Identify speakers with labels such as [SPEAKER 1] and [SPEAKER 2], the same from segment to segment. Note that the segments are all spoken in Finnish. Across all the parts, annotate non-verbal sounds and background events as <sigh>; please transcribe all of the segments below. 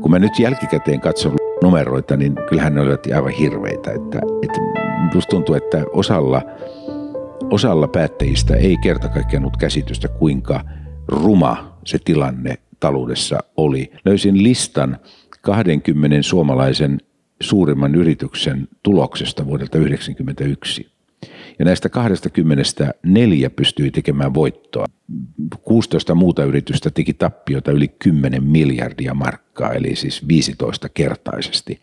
[SPEAKER 1] kun mä nyt jälkikäteen katson numeroita, niin kyllähän ne olivat aivan hirveitä. Että, että musta tuntuu, että osalla, osalla päättäjistä ei kerta kaikkiaan ollut käsitystä, kuinka ruma se tilanne taloudessa oli. Löysin listan 20 suomalaisen suurimman yrityksen tuloksesta vuodelta 1991. Ja näistä 20 neljä pystyi tekemään voittoa. 16 muuta yritystä teki tappiota yli 10 miljardia markkaa, eli siis 15 kertaisesti.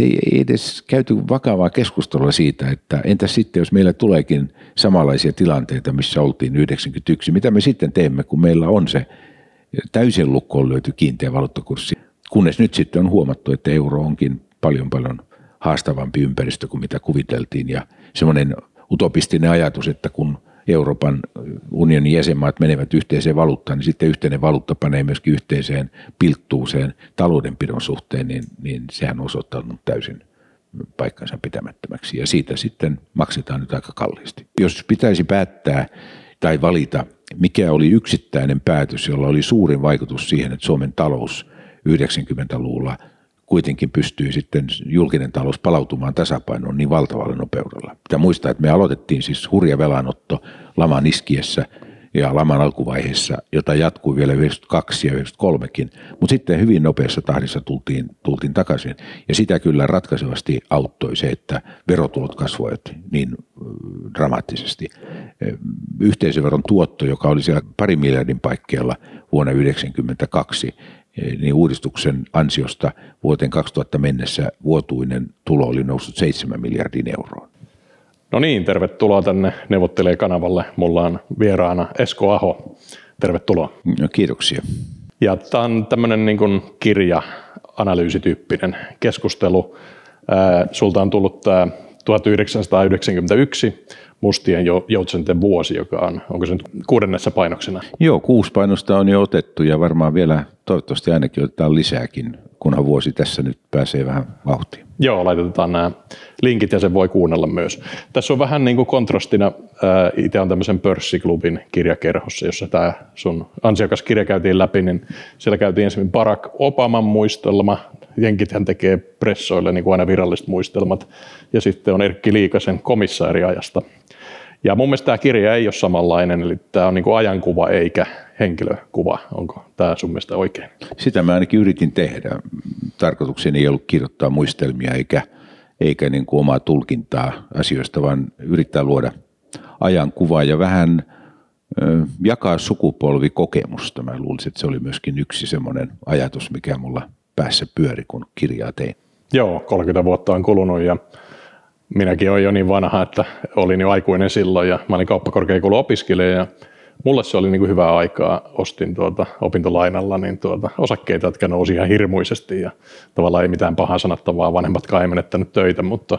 [SPEAKER 1] Ei edes käyty vakavaa keskustelua siitä, että entä sitten, jos meillä tuleekin samanlaisia tilanteita, missä oltiin 91, mitä me sitten teemme, kun meillä on se täysin lukkoon löyty kiinteä valuuttakurssi, kunnes nyt sitten on huomattu, että euro onkin paljon paljon haastavampi ympäristö kuin mitä kuviteltiin ja semmoinen utopistinen ajatus, että kun Euroopan unionin jäsenmaat menevät yhteiseen valuuttaan, niin sitten yhteinen valuutta panee myöskin yhteiseen pilttuuseen taloudenpidon suhteen, niin, niin sehän on osoittanut täysin paikkansa pitämättömäksi. Ja siitä sitten maksetaan nyt aika kalliisti. Jos pitäisi päättää tai valita, mikä oli yksittäinen päätös, jolla oli suurin vaikutus siihen, että Suomen talous 90-luvulla – kuitenkin pystyy sitten julkinen talous palautumaan tasapainoon niin valtavalla nopeudella. Pitää muistaa, että me aloitettiin siis hurja velanotto laman iskiessä ja laman alkuvaiheessa, jota jatkui vielä 92 ja 93kin, mutta sitten hyvin nopeassa tahdissa tultiin, tultiin takaisin. Ja sitä kyllä ratkaisevasti auttoi se, että verotulot kasvoivat niin dramaattisesti. Yhteisöveron tuotto, joka oli siellä pari miljardin paikkeilla vuonna 1992, niin uudistuksen ansiosta vuoteen 2000 mennessä vuotuinen tulo oli noussut 7 miljardin euroon.
[SPEAKER 2] No niin, tervetuloa tänne Neuvottelee kanavalle. Mulla on vieraana Esko Aho. Tervetuloa.
[SPEAKER 1] No, kiitoksia.
[SPEAKER 2] Ja tämä on tämmöinen niin kuin kirja, analyysityyppinen keskustelu. sulta on tullut tämä 1991 mustien joutsenten vuosi, joka on, onko se nyt kuudennessa painoksena?
[SPEAKER 1] Joo, kuusi painosta on jo otettu ja varmaan vielä toivottavasti ainakin otetaan lisääkin, kunhan vuosi tässä nyt pääsee vähän vauhtiin.
[SPEAKER 2] Joo, laitetaan nämä linkit ja sen voi kuunnella myös. Tässä on vähän niin kuin kontrastina, itse on tämmöisen pörssiklubin kirjakerhossa, jossa tämä sun ansiokas kirja käytiin läpi, niin siellä käytiin ensin Barack Obaman muistelma, jenkithän tekee pressoille niin kuin aina viralliset muistelmat, ja sitten on Erkki Liikasen komissaariajasta. Ja mun mielestä tämä kirja ei ole samanlainen, eli tämä on niin kuin ajankuva eikä henkilökuva. Onko tämä sun mielestä oikein?
[SPEAKER 1] Sitä mä ainakin yritin tehdä. Tarkoitukseni ei ollut kirjoittaa muistelmia eikä, eikä niin kuin omaa tulkintaa asioista, vaan yrittää luoda ajankuvaa ja vähän jakaa sukupolvikokemusta. Mä luulisin, että se oli myöskin yksi semmoinen ajatus, mikä mulla päässä pyöri, kun kirjaa tein.
[SPEAKER 2] Joo, 30 vuotta on kulunut ja minäkin olen jo niin vanha, että olin jo aikuinen silloin ja mä olin kauppakorkeakoulun opiskelija ja mulle se oli niin kuin hyvää aikaa. Ostin tuota opintolainalla niin tuota osakkeita, jotka nousi ihan hirmuisesti ja tavallaan ei mitään pahaa sanottavaa, vanhemmat ei menettänyt töitä, mutta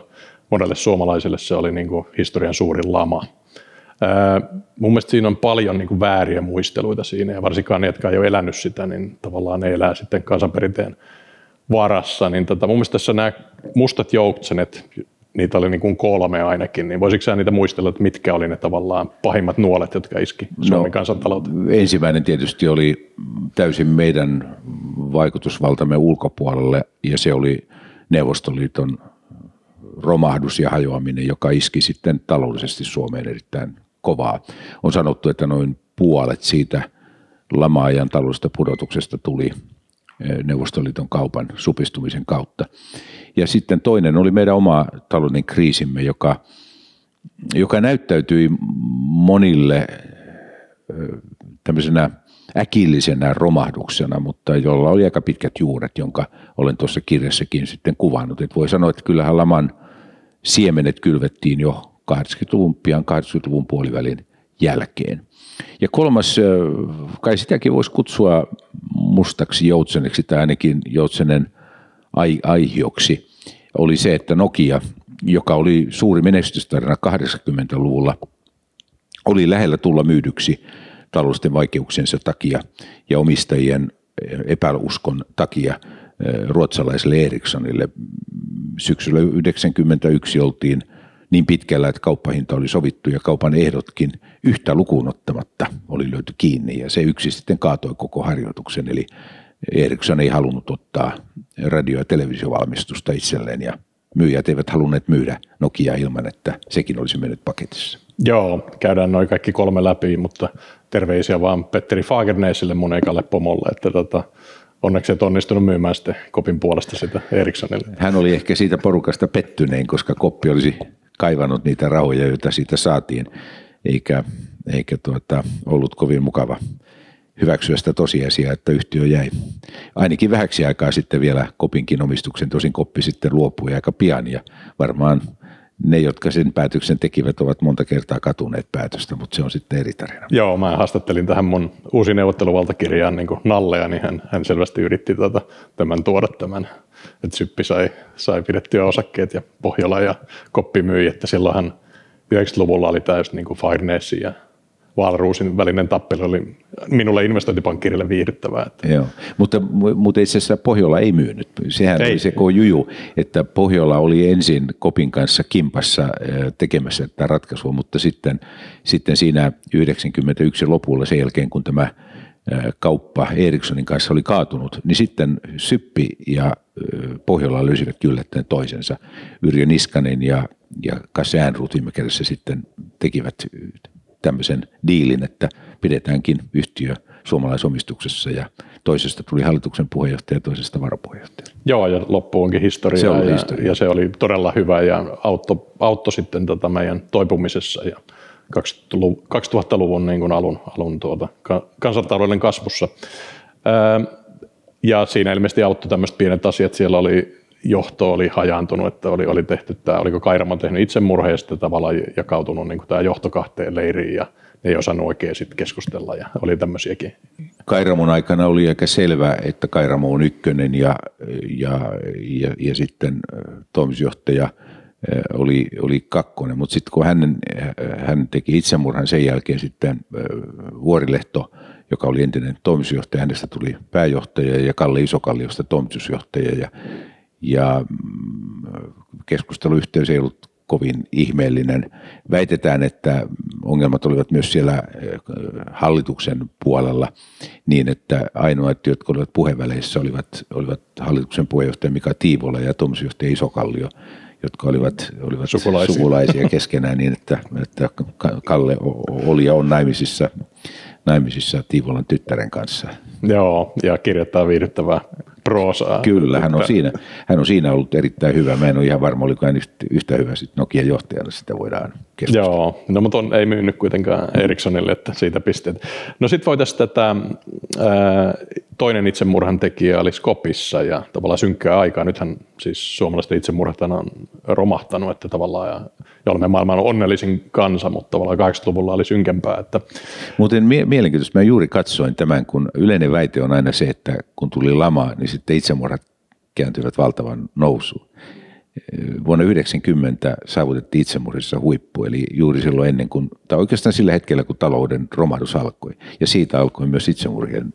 [SPEAKER 2] monelle suomalaiselle se oli niin kuin historian suurin lama. Ää, mun mielestä siinä on paljon niin kuin vääriä muisteluita siinä ja varsinkaan ne, jotka ei ole elänyt sitä, niin tavallaan ne elää sitten kansanperinteen varassa. Niin tota, mun mielestä tässä nämä mustat joutsenet, niitä oli niin kuin kolme ainakin, niin voisitko sä niitä muistella, että mitkä oli ne tavallaan pahimmat nuolet, jotka iski Suomen no, kansantalouteen?
[SPEAKER 1] Ensimmäinen tietysti oli täysin meidän vaikutusvaltamme ulkopuolelle, ja se oli Neuvostoliiton romahdus ja hajoaminen, joka iski sitten taloudellisesti Suomeen erittäin kovaa. On sanottu, että noin puolet siitä lama-ajan taloudellisesta pudotuksesta tuli Neuvostoliiton kaupan supistumisen kautta. Ja sitten toinen oli meidän oma talouden kriisimme, joka, joka näyttäytyi monille tämmöisenä äkillisenä romahduksena, mutta jolla oli aika pitkät juuret, jonka olen tuossa kirjassakin sitten kuvannut. Et voi sanoa, että kyllähän laman siemenet kylvettiin jo 80-luvun, pian 80-luvun puolivälin jälkeen. Ja kolmas, kai sitäkin voisi kutsua mustaksi joutseneksi tai ainakin joutsenen ai, aihioksi, oli se, että Nokia, joka oli suuri menestystarina 80-luvulla, oli lähellä tulla myydyksi taloudellisten vaikeuksiensa takia ja omistajien epäuskon takia ruotsalaiselle Ericssonille. Syksyllä 1991 oltiin – niin pitkällä, että kauppahinta oli sovittu ja kaupan ehdotkin yhtä lukuun ottamatta oli löyty kiinni ja se yksi sitten kaatoi koko harjoituksen. Eli Ericsson ei halunnut ottaa radio- ja televisiovalmistusta itselleen ja myyjät eivät halunneet myydä Nokia ilman, että sekin olisi mennyt paketissa.
[SPEAKER 2] Joo, käydään noin kaikki kolme läpi, mutta terveisiä vaan Petteri Fagerneisille mun ekalle pomolle, että tota, onneksi et onnistunut myymään sitten Kopin puolesta sitä Ericssonille.
[SPEAKER 1] Hän oli ehkä siitä porukasta pettynein, koska Koppi olisi kaivannut niitä rahoja, joita siitä saatiin, eikä, eikä tuota, ollut kovin mukava hyväksyä sitä tosiasiaa, että yhtiö jäi ainakin vähäksi aikaa sitten vielä Kopinkin omistuksen, tosin Koppi sitten luopui aika pian ja varmaan ne, jotka sen päätöksen tekivät, ovat monta kertaa katuneet päätöstä, mutta se on sitten eri tarina.
[SPEAKER 2] Joo, mä haastattelin tähän mun uusi neuvotteluvaltakirjaan niin Nallea, niin hän, hän selvästi yritti tota, tämän tuoda tämän, että Syppi sai, sai pidettyä osakkeet ja Pohjola ja Koppi myi, että silloinhan 90-luvulla oli täysin niin Firenesi ja Walrusin välinen tappelu oli minulle investointipankkirille viihdyttävää.
[SPEAKER 1] Että. Joo, mutta, mutta itse asiassa Pohjola ei myynyt. Sehän ei. oli se juju, että Pohjola oli ensin Kopin kanssa kimpassa tekemässä tätä ratkaisua, mutta sitten, sitten siinä 91 lopulla sen jälkeen, kun tämä kauppa Ericssonin kanssa oli kaatunut, niin sitten Syppi ja Pohjola löysivät yllättäen toisensa. Yrjö Niskanen ja, ja Kasse Äänruut viime kädessä sitten tekivät tämmöisen diilin, että pidetäänkin yhtiö suomalaisomistuksessa ja toisesta tuli hallituksen puheenjohtaja ja toisesta varapuheenjohtaja.
[SPEAKER 2] Joo, ja loppu onkin historia,
[SPEAKER 1] se
[SPEAKER 2] oli
[SPEAKER 1] ja, historia.
[SPEAKER 2] ja se oli todella hyvä ja auttoi, auttoi sitten tota meidän toipumisessa ja 2000-luvun niin kuin alun, alun tuota, kansantalouden kasvussa. Ja siinä ilmeisesti auttoi tämmöiset pienet asiat. Siellä oli johto oli hajaantunut, että oli, oli tehty tämä, oliko Kairamo tehnyt itsemurhe ja tavallaan jakautunut niin tämä johto kahteen leiriin ja ne ei osannut oikein sitten keskustella ja oli tämmöisiäkin.
[SPEAKER 1] Kairamon aikana oli aika selvää, että Kairamo on ykkönen ja, ja, ja, ja sitten toimitusjohtaja oli, oli kakkonen, mutta sitten kun hän, hän teki itsemurhan sen jälkeen sitten Vuorilehto, joka oli entinen toimitusjohtaja, hänestä tuli pääjohtaja ja Kalle Isokalliosta toimitusjohtaja ja ja mm, keskusteluyhteys ei ollut kovin ihmeellinen. Väitetään, että ongelmat olivat myös siellä äh, hallituksen puolella niin, että ainoat, jotka olivat puheväleissä, olivat, olivat hallituksen puheenjohtaja Mika Tiivola ja toimitusjohtaja Isokallio, jotka olivat, olivat sukulaisia. sukulaisia keskenään niin, että, että Kalle oli ja on naimisissa, naimisissa Tiivolan tyttären kanssa.
[SPEAKER 2] Joo, ja kirjoittaa viihdyttävää proosaa.
[SPEAKER 1] Kyllä, hän on, siinä, hän on siinä ollut erittäin hyvä. Mä en ole ihan varma, oliko hän yhtä hyvä sitten Nokian johtajana, sitä voidaan keskustella.
[SPEAKER 2] Joo, no mutta on, ei myynyt kuitenkaan Ericssonille, että siitä pisteet. No sitten voitaisiin tätä, ää, toinen itsemurhan tekijä oli Skopissa ja tavallaan synkkää aikaa. Nythän siis suomalaisten itsemurhat on romahtanut, että tavallaan ja, olemme maailman onnellisin kansa, mutta tavallaan 80-luvulla oli synkempää. Että...
[SPEAKER 1] Muuten mie- mielenkiintoista, mä juuri katsoin tämän, kun yleinen väite on aina se, että kun tuli lama, niin sitten itsemurhat kääntyivät valtavan nousuun. Vuonna 1990 saavutettiin itsemurhissa huippu, eli juuri silloin ennen kuin, tai oikeastaan sillä hetkellä, kun talouden romahdus alkoi. Ja siitä alkoi myös itsemurhien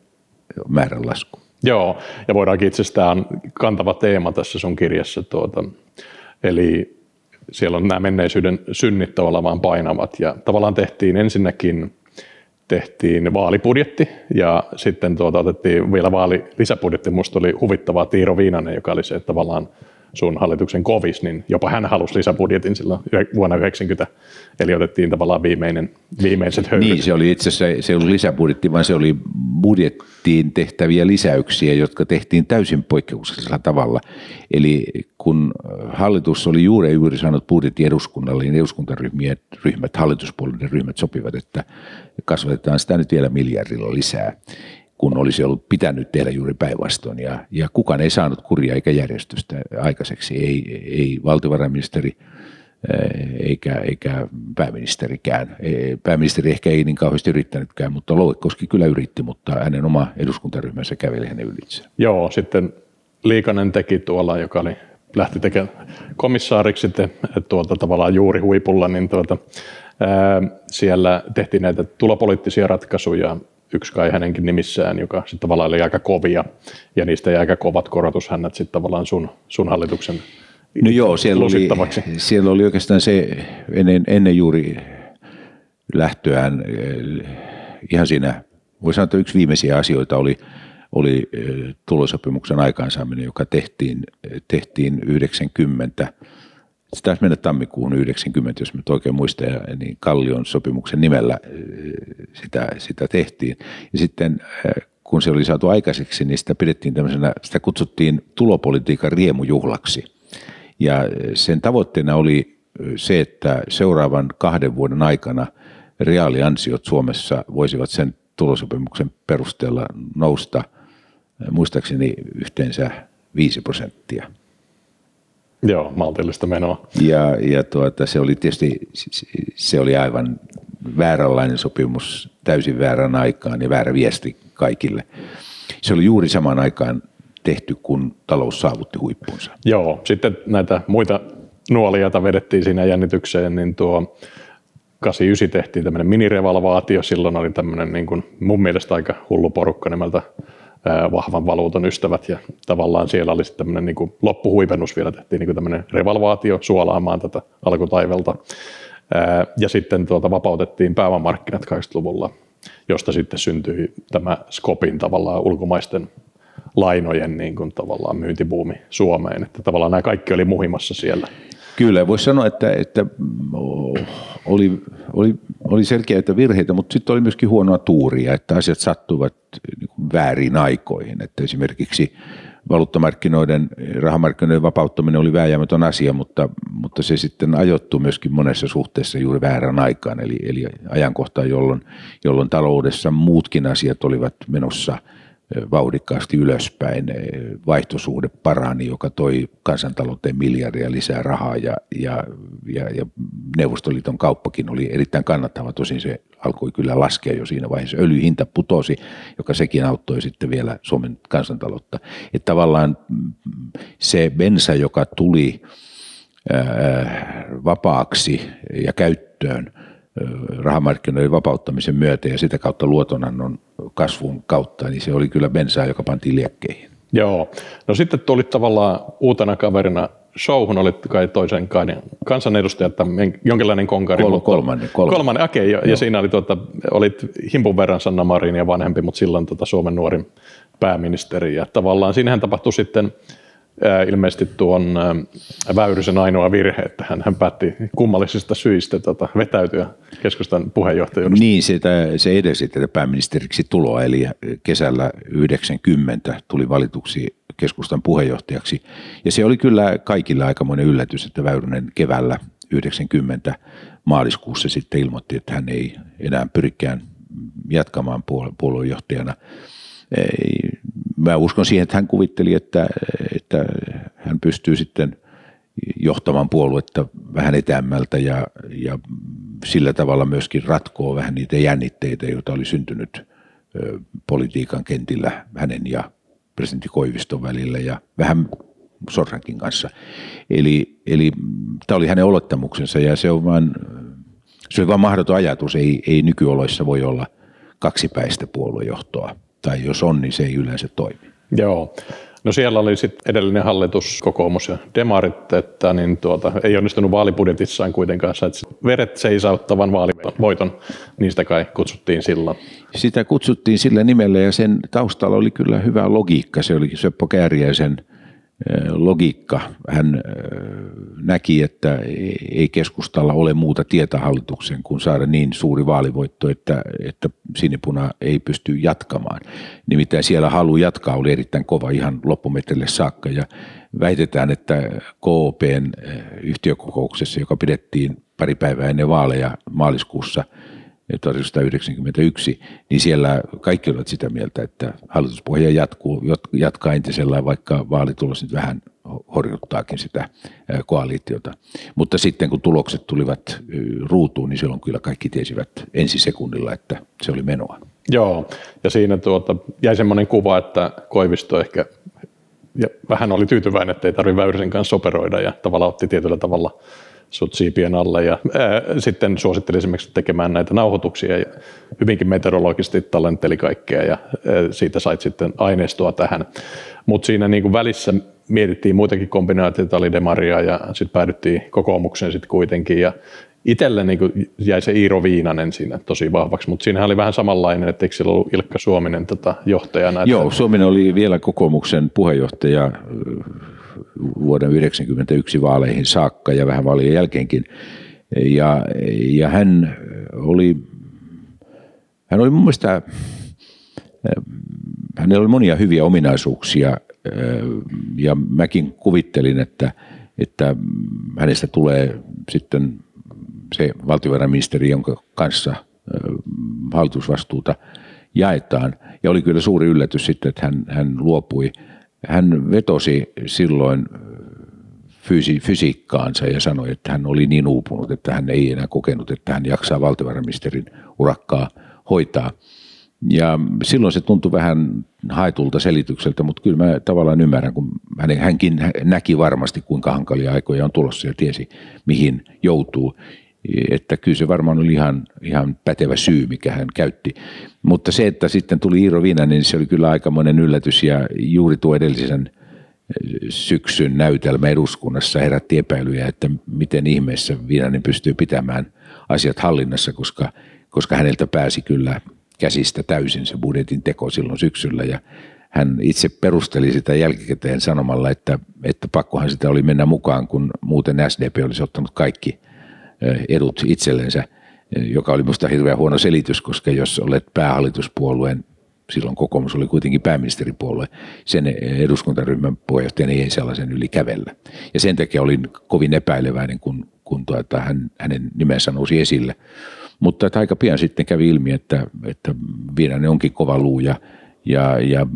[SPEAKER 1] määrän lasku.
[SPEAKER 2] Joo, ja voidaankin itse asiassa, on kantava teema tässä sun kirjassa, tuota, eli siellä on nämä menneisyyden synnit tavallaan painavat, ja tavallaan tehtiin ensinnäkin tehtiin vaalibudjetti ja sitten tuota, otettiin vielä vaali lisäbudjetti. Musta oli huvittavaa Tiiro Viinanen, joka oli se tavallaan sun hallituksen kovis, niin jopa hän halusi lisäbudjetin silloin vuonna 90, eli otettiin tavallaan viimeinen, viimeiset höyryt.
[SPEAKER 1] Niin, se oli itse asiassa, se ei ollut lisäbudjetti, vaan se oli budjettiin tehtäviä lisäyksiä, jotka tehtiin täysin poikkeuksellisella tavalla. Eli kun hallitus oli juuri juuri saanut budjetti eduskunnalle, niin eduskuntaryhmät, ryhmät, hallituspuolueiden ryhmät sopivat, että kasvatetaan sitä nyt vielä miljardilla lisää kun olisi ollut pitänyt tehdä juuri päinvastoin. Ja, ja kukaan ei saanut kuria eikä järjestystä aikaiseksi, ei, ei valtiovarainministeri eikä, eikä pääministerikään. Pääministeri ehkä ei niin kauheasti yrittänytkään, mutta Louekoski kyllä yritti, mutta hänen oma eduskuntaryhmänsä käveli hänen ylitse.
[SPEAKER 2] Joo, sitten Liikanen teki tuolla, joka oli, lähti tekemään komissaariksi sitten tuota, tavallaan juuri huipulla, niin tuota, ää, siellä tehtiin näitä tulopoliittisia ratkaisuja yksi kai hänenkin nimissään, joka sitten tavallaan oli aika kovia, ja niistä jäi aika kovat korotushännät sitten tavallaan sun, sun hallituksen
[SPEAKER 1] No joo, siellä oli, siellä oli oikeastaan se ennen, ennen juuri lähtöään eh, ihan siinä, voi sanoa, että yksi viimeisiä asioita oli, oli tulosopimuksen aikaansaaminen, joka tehtiin, tehtiin 90 se taisi mennä tammikuun 90, jos nyt oikein muistan, niin Kallion sopimuksen nimellä sitä, sitä tehtiin. Ja sitten kun se oli saatu aikaiseksi, niin sitä pidettiin tämmöisenä, sitä kutsuttiin tulopolitiikan riemujuhlaksi. Ja sen tavoitteena oli se, että seuraavan kahden vuoden aikana reaaliansiot Suomessa voisivat sen tulosopimuksen perusteella nousta muistaakseni yhteensä 5 prosenttia.
[SPEAKER 2] Joo, maltillista menoa.
[SPEAKER 1] Ja, ja tuota, se oli tietysti se oli aivan vääränlainen sopimus täysin väärän aikaan ja väärä viesti kaikille. Se oli juuri samaan aikaan tehty, kun talous saavutti huippunsa.
[SPEAKER 2] Joo, sitten näitä muita nuolia, joita vedettiin siinä jännitykseen, niin tuo 89 tehtiin tämmöinen minirevalvaatio, silloin oli tämmöinen niin kuin mun mielestä aika hullu porukka nimeltä vahvan valuutan ystävät ja tavallaan siellä oli sitten tämmöinen niin kuin loppuhuipennus vielä tehtiin niin kuin tämmöinen revalvaatio suolaamaan tätä alkutaivelta ja sitten tuota vapautettiin pääomamarkkinat 80-luvulla, josta sitten syntyi tämä Skopin tavallaan ulkomaisten lainojen niin kuin tavallaan myyntibuumi Suomeen, että tavallaan nämä kaikki oli muhimassa siellä.
[SPEAKER 1] Kyllä, voisi sanoa, että, että oli, oli, oli selkeitä virheitä, mutta sitten oli myöskin huonoa tuuria, että asiat sattuivat niin väärin aikoihin. Että esimerkiksi valuuttamarkkinoiden, rahamarkkinoiden vapauttaminen oli vääjäämätön asia, mutta, mutta se sitten ajoittui myöskin monessa suhteessa juuri väärän aikaan, eli, eli ajankohtaan, jolloin, jolloin taloudessa muutkin asiat olivat menossa – vauhdikkaasti ylöspäin. Vaihtosuhde parani, joka toi kansantalouteen miljardia lisää rahaa ja, ja, ja, ja Neuvostoliiton kauppakin oli erittäin kannattava. Tosin se alkoi kyllä laskea jo siinä vaiheessa. Öljyhinta putosi, joka sekin auttoi sitten vielä Suomen kansantaloutta. Että tavallaan se bensa, joka tuli vapaaksi ja käyttöön – rahamarkkinoiden vapauttamisen myötä ja sitä kautta luotonannon kasvun kautta, niin se oli kyllä bensaa, joka pantiin liekkeihin.
[SPEAKER 2] Joo. No sitten tuli tavallaan uutena kaverina showhun, olit kai toisen kansanedustaja, jonkinlainen konkari.
[SPEAKER 1] Kol, kolmannen. Kolmannen,
[SPEAKER 2] kolmannen okei, okay, ja, ja siinä oli, tuota, olit himpun verran Sanna Marin ja vanhempi, mutta silloin tuota, Suomen nuorin pääministeri. Ja tavallaan siinähän tapahtui sitten ilmeisesti tuon Väyrysen ainoa virhe, että hän, hän päätti kummallisista syistä tota, vetäytyä keskustan puheenjohtajuudesta.
[SPEAKER 1] Niin, sitä, se edesi tätä pääministeriksi tuloa, eli kesällä 90 tuli valituksi keskustan puheenjohtajaksi. Ja se oli kyllä kaikille aikamoinen yllätys, että Väyrynen keväällä 90 maaliskuussa sitten ilmoitti, että hän ei enää pyrikään jatkamaan puoluejohtajana mä uskon siihen, että hän kuvitteli, että, että hän pystyy sitten johtamaan puoluetta vähän etäämmältä ja, ja sillä tavalla myöskin ratkoo vähän niitä jännitteitä, joita oli syntynyt politiikan kentillä hänen ja presidentti Koiviston välillä ja vähän Sorsankin kanssa. Eli, eli tämä oli hänen olettamuksensa ja se on vain, se on vain mahdoton ajatus. Ei, ei nykyoloissa voi olla kaksipäistä puoluejohtoa tai jos on, niin se ei yleensä toimi.
[SPEAKER 2] Joo. No siellä oli sitten edellinen hallitus, kokoomus ja demarit, että niin tuota, ei onnistunut vaalibudjetissaan kuitenkaan, että veret seisauttavan vaalivoiton, niistä kai kutsuttiin silloin.
[SPEAKER 1] Sitä kutsuttiin sillä nimellä ja sen taustalla oli kyllä hyvä logiikka. Se oli Seppo Kääriäisen logiikka. Hän näki, että ei keskustalla ole muuta tietä hallituksen kuin saada niin suuri vaalivoitto, että, että sinipuna ei pysty jatkamaan. Nimittäin siellä halu jatkaa oli erittäin kova ihan loppumetrille saakka ja väitetään, että KOPn yhtiökokouksessa, joka pidettiin pari päivää ennen vaaleja maaliskuussa – 1991, niin siellä kaikki olivat sitä mieltä, että hallituspohja jatkuu, jatkaa entisellään, vaikka vaalitulos nyt vähän horjuttaakin sitä koalitiota. Mutta sitten kun tulokset tulivat ruutuun, niin silloin kyllä kaikki tiesivät ensi sekunnilla, että se oli menoa.
[SPEAKER 2] Joo, ja siinä tuota, jäi semmoinen kuva, että Koivisto ehkä ja vähän oli tyytyväinen, että ei tarvitse Väyrysen kanssa operoida ja tavallaan otti tietyllä tavalla sut siipien alle ja ää, sitten suositteli esimerkiksi tekemään näitä nauhoituksia ja hyvinkin meteorologisesti tallentteli kaikkea ja ää, siitä sait sitten aineistoa tähän. Mutta siinä niin kuin välissä mietittiin muitakin kombinaatioita, oli Demaria ja sitten päädyttiin kokoomukseen sitten kuitenkin. Ja itselle niin jäi se Iiro Viinanen siinä tosi vahvaksi, mutta siinä oli vähän samanlainen, että eikö siellä ollut Ilkka Suominen tota, johtajana?
[SPEAKER 1] Joo, Suominen oli vielä kokoomuksen puheenjohtaja vuoden 1991 vaaleihin saakka ja vähän vaalien jälkeenkin. Ja, ja hän oli, hän oli mun mielestä, hänellä oli monia hyviä ominaisuuksia ja mäkin kuvittelin, että, että hänestä tulee sitten se valtiovarainministeri, jonka kanssa hallitusvastuuta jaetaan. Ja oli kyllä suuri yllätys sitten, että hän, hän luopui. Hän vetosi silloin fysi, fysiikkaansa ja sanoi, että hän oli niin uupunut, että hän ei enää kokenut, että hän jaksaa valtiovarainministerin urakkaa hoitaa. Ja silloin se tuntui vähän haetulta selitykseltä, mutta kyllä mä tavallaan ymmärrän, kun hänkin näki varmasti, kuinka hankalia aikoja on tulossa ja tiesi, mihin joutuu. Että kyllä se varmaan oli ihan, ihan pätevä syy, mikä hän käytti. Mutta se, että sitten tuli Iiro Viinanen, niin se oli kyllä aikamoinen yllätys ja juuri tuo edellisen syksyn näytelmä eduskunnassa herätti epäilyjä, että miten ihmeessä Viinanen pystyy pitämään asiat hallinnassa, koska, koska häneltä pääsi kyllä käsistä täysin se budjetin teko silloin syksyllä ja hän itse perusteli sitä jälkikäteen sanomalla, että, että pakkohan sitä oli mennä mukaan, kun muuten SDP olisi ottanut kaikki edut itsellensä, joka oli minusta hirveän huono selitys, koska jos olet päähallituspuolueen silloin kokoomus oli kuitenkin pääministeripuolue, sen eduskuntaryhmän puheenjohtajana ei sellaisen yli kävellä. Ja sen takia olin kovin epäileväinen, kun, kun tuota, hän, hänen nimensä nousi esille. Mutta että aika pian sitten kävi ilmi, että, että Viinanen onkin kova luu ja, ja, ja,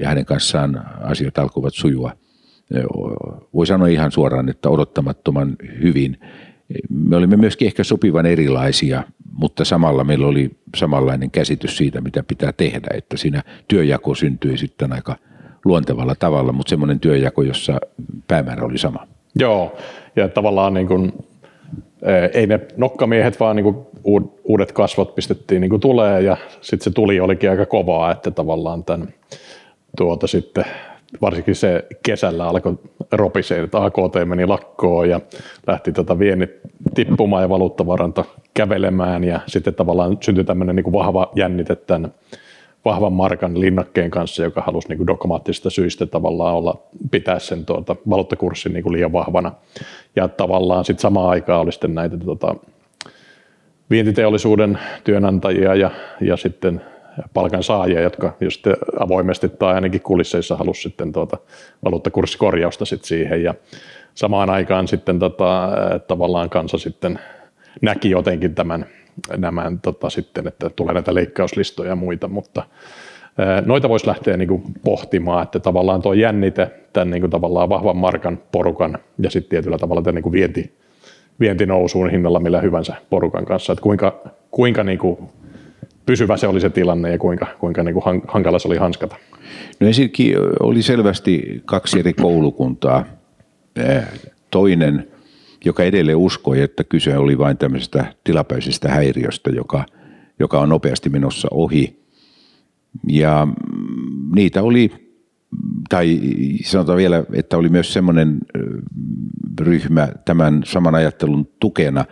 [SPEAKER 1] ja hänen kanssaan asiat alkoivat sujua. Voi sanoa ihan suoraan, että odottamattoman hyvin. Me olimme myöskin ehkä sopivan erilaisia mutta samalla meillä oli samanlainen käsitys siitä, mitä pitää tehdä, että siinä työjako syntyi sitten aika luontevalla tavalla, mutta semmoinen työjako, jossa päämäärä oli sama.
[SPEAKER 2] Joo, ja tavallaan niin kuin, eh, ei ne nokkamiehet, vaan niin kuin uudet kasvot pistettiin niin kuin tulee, ja sitten se tuli olikin aika kovaa, että tavallaan tämän tuota sitten varsinkin se kesällä alkoi ropisee, että AKT meni lakkoon ja lähti tota viennit tippumaan ja valuuttavaranto kävelemään ja sitten tavallaan syntyi tämmöinen niin kuin vahva jännite tämän vahvan markan linnakkeen kanssa, joka halusi niin dogmaattisista syistä tavallaan olla, pitää sen tuota, valuuttakurssin niin kuin liian vahvana. Ja tavallaan sitten samaan aikaan oli sitten näitä tuota, vientiteollisuuden työnantajia ja, ja sitten palkansaajia, jotka just avoimesti tai ainakin kulisseissa halusi sitten tuota valuuttakurssikorjausta sit siihen. Ja samaan aikaan sitten tota, tavallaan kansa sitten näki jotenkin tämän, nämä tota, sitten, että tulee näitä leikkauslistoja ja muita, mutta noita voisi lähteä niin kuin pohtimaan, että tavallaan tuo jännite tämän niin kuin tavallaan vahvan markan porukan ja sitten tietyllä tavalla tämän niin kuin vienti, vientinousuun hinnalla millä hyvänsä porukan kanssa, että kuinka, kuinka niin kuin pysyvä se oli se tilanne ja kuinka, kuinka niin kuin hankala se oli hanskata?
[SPEAKER 1] No ensinnäkin oli selvästi kaksi eri koulukuntaa. Toinen, joka edelleen uskoi, että kyse oli vain tämmöisestä tilapäisestä häiriöstä, joka, joka on nopeasti menossa ohi. Ja mm, niitä oli, tai sanotaan vielä, että oli myös semmoinen ryhmä tämän saman ajattelun tukena,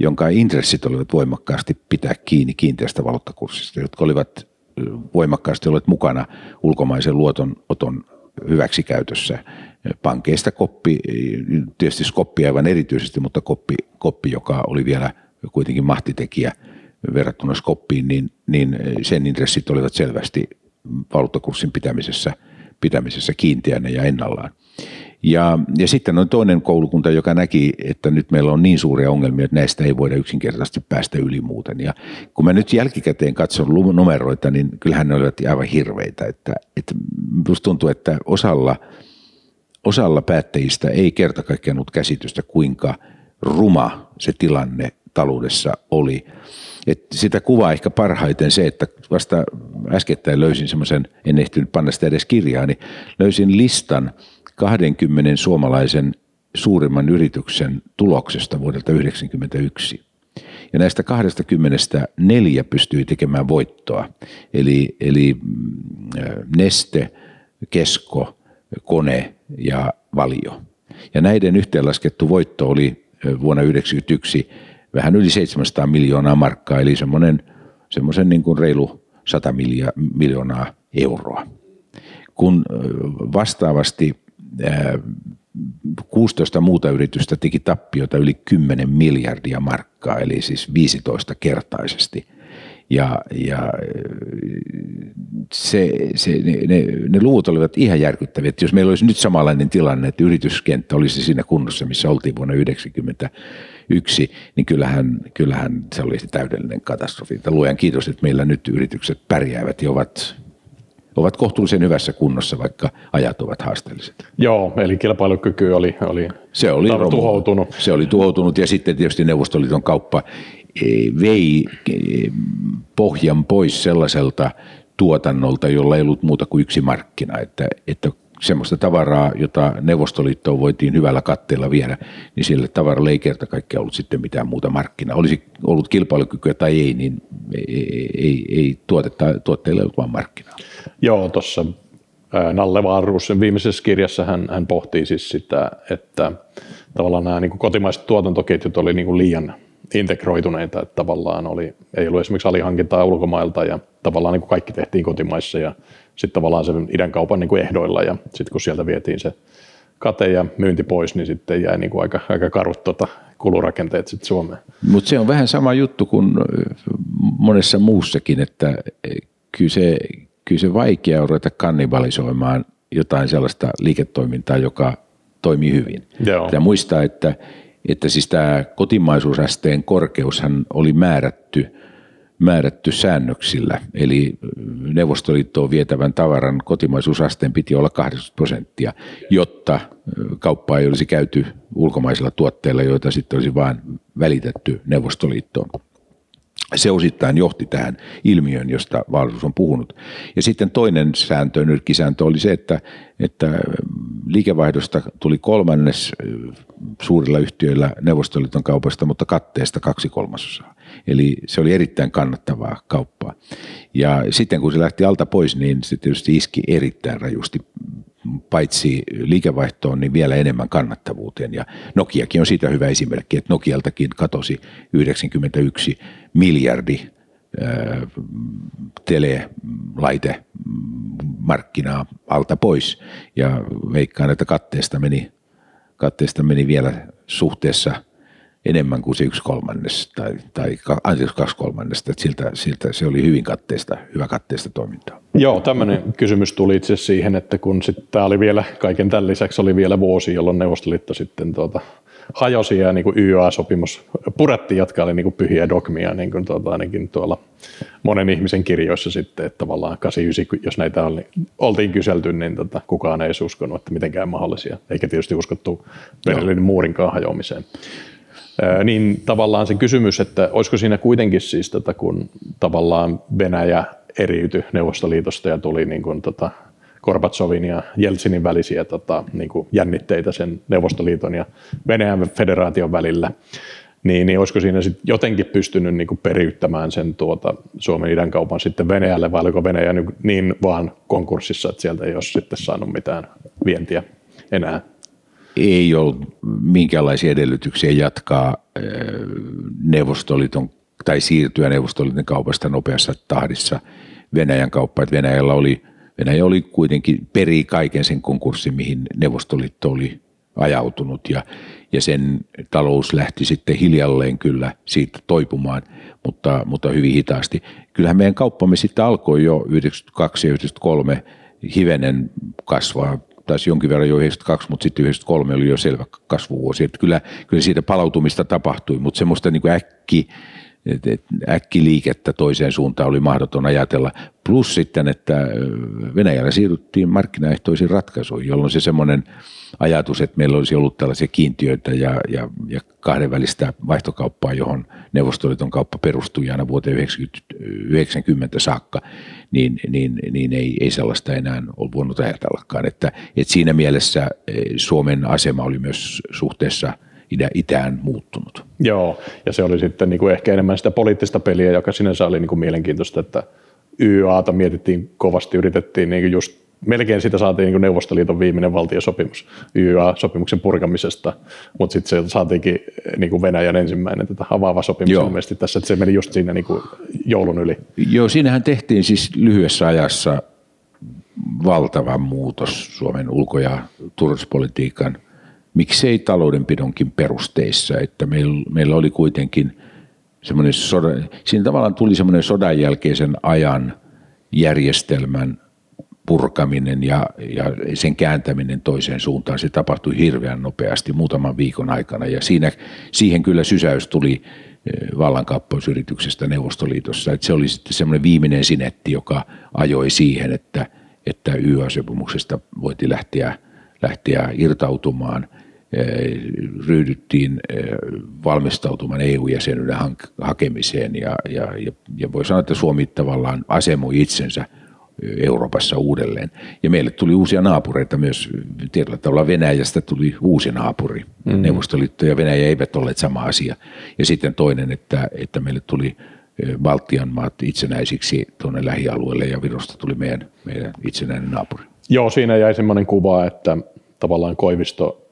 [SPEAKER 1] jonka intressit olivat voimakkaasti pitää kiinni kiinteästä valuuttakurssista, jotka olivat voimakkaasti olleet mukana ulkomaisen luotonoton hyväksikäytössä. Pankeista koppi, tietysti Skoppi aivan erityisesti, mutta koppi, koppi joka oli vielä kuitenkin mahtitekijä verrattuna Skoppiin, niin, niin sen intressit olivat selvästi valuuttakurssin pitämisessä, pitämisessä kiinteänä ja ennallaan. Ja, ja sitten on toinen koulukunta, joka näki, että nyt meillä on niin suuria ongelmia, että näistä ei voida yksinkertaisesti päästä yli muuten. Ja kun mä nyt jälkikäteen katson numeroita, niin kyllähän ne olivat aivan hirveitä. Että, että musta tuntuu, että osalla, osalla päättäjistä ei kerta kaikkiaan ollut käsitystä, kuinka ruma se tilanne taloudessa oli. Et sitä kuvaa ehkä parhaiten se, että vasta äskettäin löysin semmoisen, en ehtinyt panna sitä edes kirjaa, niin löysin listan – 20 suomalaisen suurimman yrityksen tuloksesta vuodelta 1991. Ja näistä 20 neljä pystyi tekemään voittoa. Eli, eli mm, Neste, Kesko, Kone ja Valio. Ja näiden yhteenlaskettu voitto oli vuonna 1991 vähän yli 700 miljoonaa markkaa, eli semmoinen, semmoisen niin kuin reilu 100 miljoonaa euroa. Kun vastaavasti 16 muuta yritystä teki tappiota yli 10 miljardia markkaa, eli siis 15 kertaisesti. Ja, ja se, se, ne, ne, ne luvut olivat ihan järkyttäviä. Että jos meillä olisi nyt samanlainen tilanne, että yrityskenttä olisi siinä kunnossa, missä oltiin vuonna 1991, niin kyllähän, kyllähän se olisi täydellinen katastrofi. Luojan kiitos, että meillä nyt yritykset pärjäävät ja ovat ovat kohtuullisen hyvässä kunnossa, vaikka ajat ovat haasteelliset.
[SPEAKER 2] Joo, eli kilpailukyky oli, oli,
[SPEAKER 1] se oli
[SPEAKER 2] romu, tuhoutunut.
[SPEAKER 1] Se oli tuhoutunut ja sitten tietysti Neuvostoliiton kauppa e, vei e, pohjan pois sellaiselta tuotannolta, jolla ei ollut muuta kuin yksi markkina. Että, että semmoista tavaraa, jota Neuvostoliittoon voitiin hyvällä katteella viedä, niin sille tavaralle ei kerta kaikkiaan ollut sitten mitään muuta markkinaa. Olisi ollut kilpailukykyä tai ei, niin ei, ei, ei tuotetta, tuotteille ollut vaan markkinaa.
[SPEAKER 2] Joo, tuossa Nalle Vaarus viimeisessä kirjassa hän, hän pohtii siis sitä, että tavallaan nämä niin kuin kotimaiset tuotantoketjut oli niin kuin liian integroituneita, että tavallaan oli, ei ollut esimerkiksi alihankintaa ulkomailta ja tavallaan niin kuin kaikki tehtiin kotimaissa ja sitten tavallaan sen idän kaupan niin kuin ehdoilla ja sitten kun sieltä vietiin se kate ja myynti pois, niin sitten jäi niin kuin aika, aika karut tuota kulurakenteet sitten Suomeen.
[SPEAKER 1] Mutta se on vähän sama juttu kuin monessa muussakin, että kyllä se, kyllä se vaikea on ruveta kannibalisoimaan jotain sellaista liiketoimintaa, joka toimii hyvin. Joo. Ja muistaa, että, että siis tämä kotimaisuusasteen korkeushan oli määrätty – määrätty säännöksillä, eli Neuvostoliittoon vietävän tavaran kotimaisuusasteen piti olla 80 prosenttia, jotta kauppaa ei olisi käyty ulkomaisilla tuotteilla, joita sitten olisi vain välitetty Neuvostoliittoon. Se osittain johti tähän ilmiöön, josta Vaalisuus on puhunut. Ja sitten toinen sääntö, nyrkkisääntö oli se, että, että liikevaihdosta tuli kolmannes suurilla yhtiöillä Neuvostoliiton kaupasta, mutta katteesta kaksi kolmasosaa. Eli se oli erittäin kannattavaa kauppaa. Ja sitten kun se lähti alta pois, niin se tietysti iski erittäin rajusti paitsi liikevaihtoon, niin vielä enemmän kannattavuuteen. Ja Nokiakin on siitä hyvä esimerkki, että Nokialtakin katosi 91 miljardi telelaite markkinaa alta pois. Ja veikkaan, että katteesta meni, katteesta meni vielä suhteessa enemmän kuin se yksi kolmannes tai, tai anteeksi kaksi kolmannesta. Että siltä, siltä, se oli hyvin katteesta, hyvä katteesta toimintaa.
[SPEAKER 2] Joo, tämmöinen kysymys tuli itse siihen, että kun sitten tämä oli vielä, kaiken tämän lisäksi oli vielä vuosi, jolloin Neuvostoliitto sitten tuota, hajosi ja niin kuin YA-sopimus purettiin, jotka oli niin kuin pyhiä dogmia niin kuin tuota, ainakin tuolla monen ihmisen kirjoissa sitten, että tavallaan 89, jos näitä oli, oltiin kyselty, niin tota, kukaan ei uskonut, että mitenkään mahdollisia, eikä tietysti uskottu Berliinin muurinkaan hajoamiseen. Ää, niin tavallaan se kysymys, että olisiko siinä kuitenkin siis, tota, kun tavallaan Venäjä eriytyi Neuvostoliitosta ja tuli niin kuin, tota, Gorbatsovin ja Jeltsinin välisiä tota, niin kuin jännitteitä sen Neuvostoliiton ja Venäjän federaation välillä, niin, niin olisiko siinä sit jotenkin pystynyt niin kuin periyttämään sen tuota Suomen idän kaupan sitten Venäjälle, vai oliko Venäjä niin vaan konkurssissa, että sieltä ei ole sitten saanut mitään vientiä enää?
[SPEAKER 1] Ei ollut minkäänlaisia edellytyksiä jatkaa Neuvostoliiton tai siirtyä Neuvostoliiton kaupasta nopeassa tahdissa Venäjän kauppaan. Venäjällä oli Venäjä oli kuitenkin peri kaiken sen konkurssin, mihin Neuvostoliitto oli ajautunut ja, ja sen talous lähti sitten hiljalleen kyllä siitä toipumaan, mutta, mutta hyvin hitaasti. Kyllähän meidän kauppamme sitten alkoi jo 92 ja 93 hivenen kasvaa, taisi jonkin verran jo 92, mutta sitten 93 oli jo selvä kasvuvuosi. Että kyllä, kyllä siitä palautumista tapahtui, mutta semmoista niin kuin äkki, et, et äkkiliikettä toiseen suuntaan oli mahdoton ajatella. Plus sitten, että Venäjällä siirryttiin markkinaehtoisiin ratkaisuihin, jolloin se semmoinen ajatus, että meillä olisi ollut tällaisia kiintiöitä ja, ja, ja kahdenvälistä vaihtokauppaa, johon Neuvostoliiton kauppa perustui aina vuoteen 1990 saakka, niin, niin, niin ei, ei sellaista enää ole voinut ajatellakaan. Että, että siinä mielessä Suomen asema oli myös suhteessa – itään muuttunut.
[SPEAKER 2] Joo, ja se oli sitten niin kuin ehkä enemmän sitä poliittista peliä, joka sinänsä oli niin kuin mielenkiintoista, että YAta mietittiin kovasti, yritettiin niin kuin just melkein sitä saatiin niin Neuvostoliiton viimeinen valtiosopimus YYA-sopimuksen purkamisesta, mutta sitten se saatiinkin niin kuin Venäjän ensimmäinen tätä avaava sopimus Joo. ilmeisesti tässä, että se meni just siinä niin kuin joulun yli.
[SPEAKER 1] Joo, siinähän tehtiin siis lyhyessä ajassa valtava muutos Suomen ulko- ja turvallisuuspolitiikan, miksei taloudenpidonkin perusteissa, että meillä, meillä oli kuitenkin semmoinen soda, siinä tavallaan tuli semmoinen sodan jälkeisen ajan järjestelmän purkaminen ja, ja sen kääntäminen toiseen suuntaan, se tapahtui hirveän nopeasti muutaman viikon aikana ja siinä, siihen kyllä sysäys tuli eh, vallankaappausyrityksestä Neuvostoliitossa. Että se oli sitten semmoinen viimeinen sinetti, joka ajoi siihen, että, että YA-sopimuksesta voitiin lähteä, lähteä irtautumaan. Ryhdyttiin valmistautumaan EU-jäsenyyden hakemiseen ja, ja, ja, ja voi sanoa, että Suomi tavallaan asemoi itsensä – Euroopassa uudelleen. Ja meille tuli uusia naapureita myös, tietyllä tavalla Venäjästä tuli uusi naapuri. Mm. Neuvostoliitto ja Venäjä eivät olleet sama asia. Ja sitten toinen, että, että meille tuli Baltian maat itsenäisiksi tuonne lähialueelle ja Virosta tuli meidän, meidän itsenäinen naapuri.
[SPEAKER 2] Joo, siinä jäi semmoinen kuva, että tavallaan Koivisto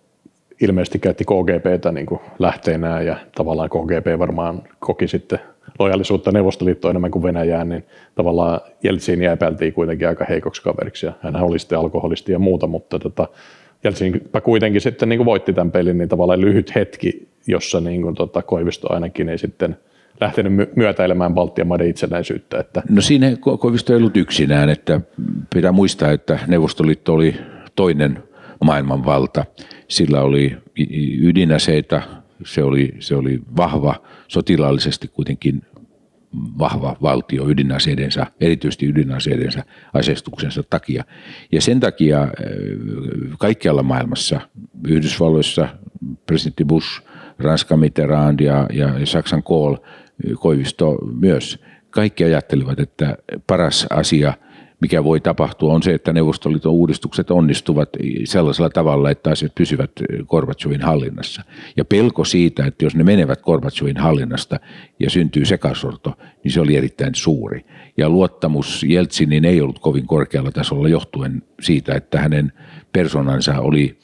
[SPEAKER 2] ilmeisesti käytti KGPtä niin kuin lähteenään ja tavallaan KGP varmaan koki sitten lojallisuutta Neuvostoliittoon enemmän kuin Venäjään, niin tavallaan Jeltsin epäiltiin kuitenkin aika heikoksi kaveriksi ja hän oli sitten alkoholisti ja muuta, mutta tota, Jeltsinpä kuitenkin sitten niin kuin voitti tämän pelin, niin tavallaan lyhyt hetki, jossa niin kuin, tota, Koivisto ainakin ei sitten lähtenyt myötäilemään Baltian maiden itsenäisyyttä. Että.
[SPEAKER 1] No siinä Koivisto ei ollut yksinään, että pitää muistaa, että Neuvostoliitto oli toinen maailmanvalta. Sillä oli ydinaseita, se oli, se oli vahva, sotilaallisesti kuitenkin vahva valtio ydinaseidensa, erityisesti ydinaseidensa aseistuksensa takia. Ja sen takia äh, kaikkialla maailmassa, Yhdysvalloissa presidentti Bush, Ranska Mitterrand ja, ja Saksan Kohl, Koivisto myös, kaikki ajattelivat, että paras asia – mikä voi tapahtua, on se, että Neuvostoliiton uudistukset onnistuvat sellaisella tavalla, että asiat pysyvät Gorbachevin hallinnassa. Ja pelko siitä, että jos ne menevät Gorbachevin hallinnasta ja syntyy sekasorto, niin se oli erittäin suuri. Ja luottamus Jeltsinin ei ollut kovin korkealla tasolla johtuen siitä, että hänen persoonansa oli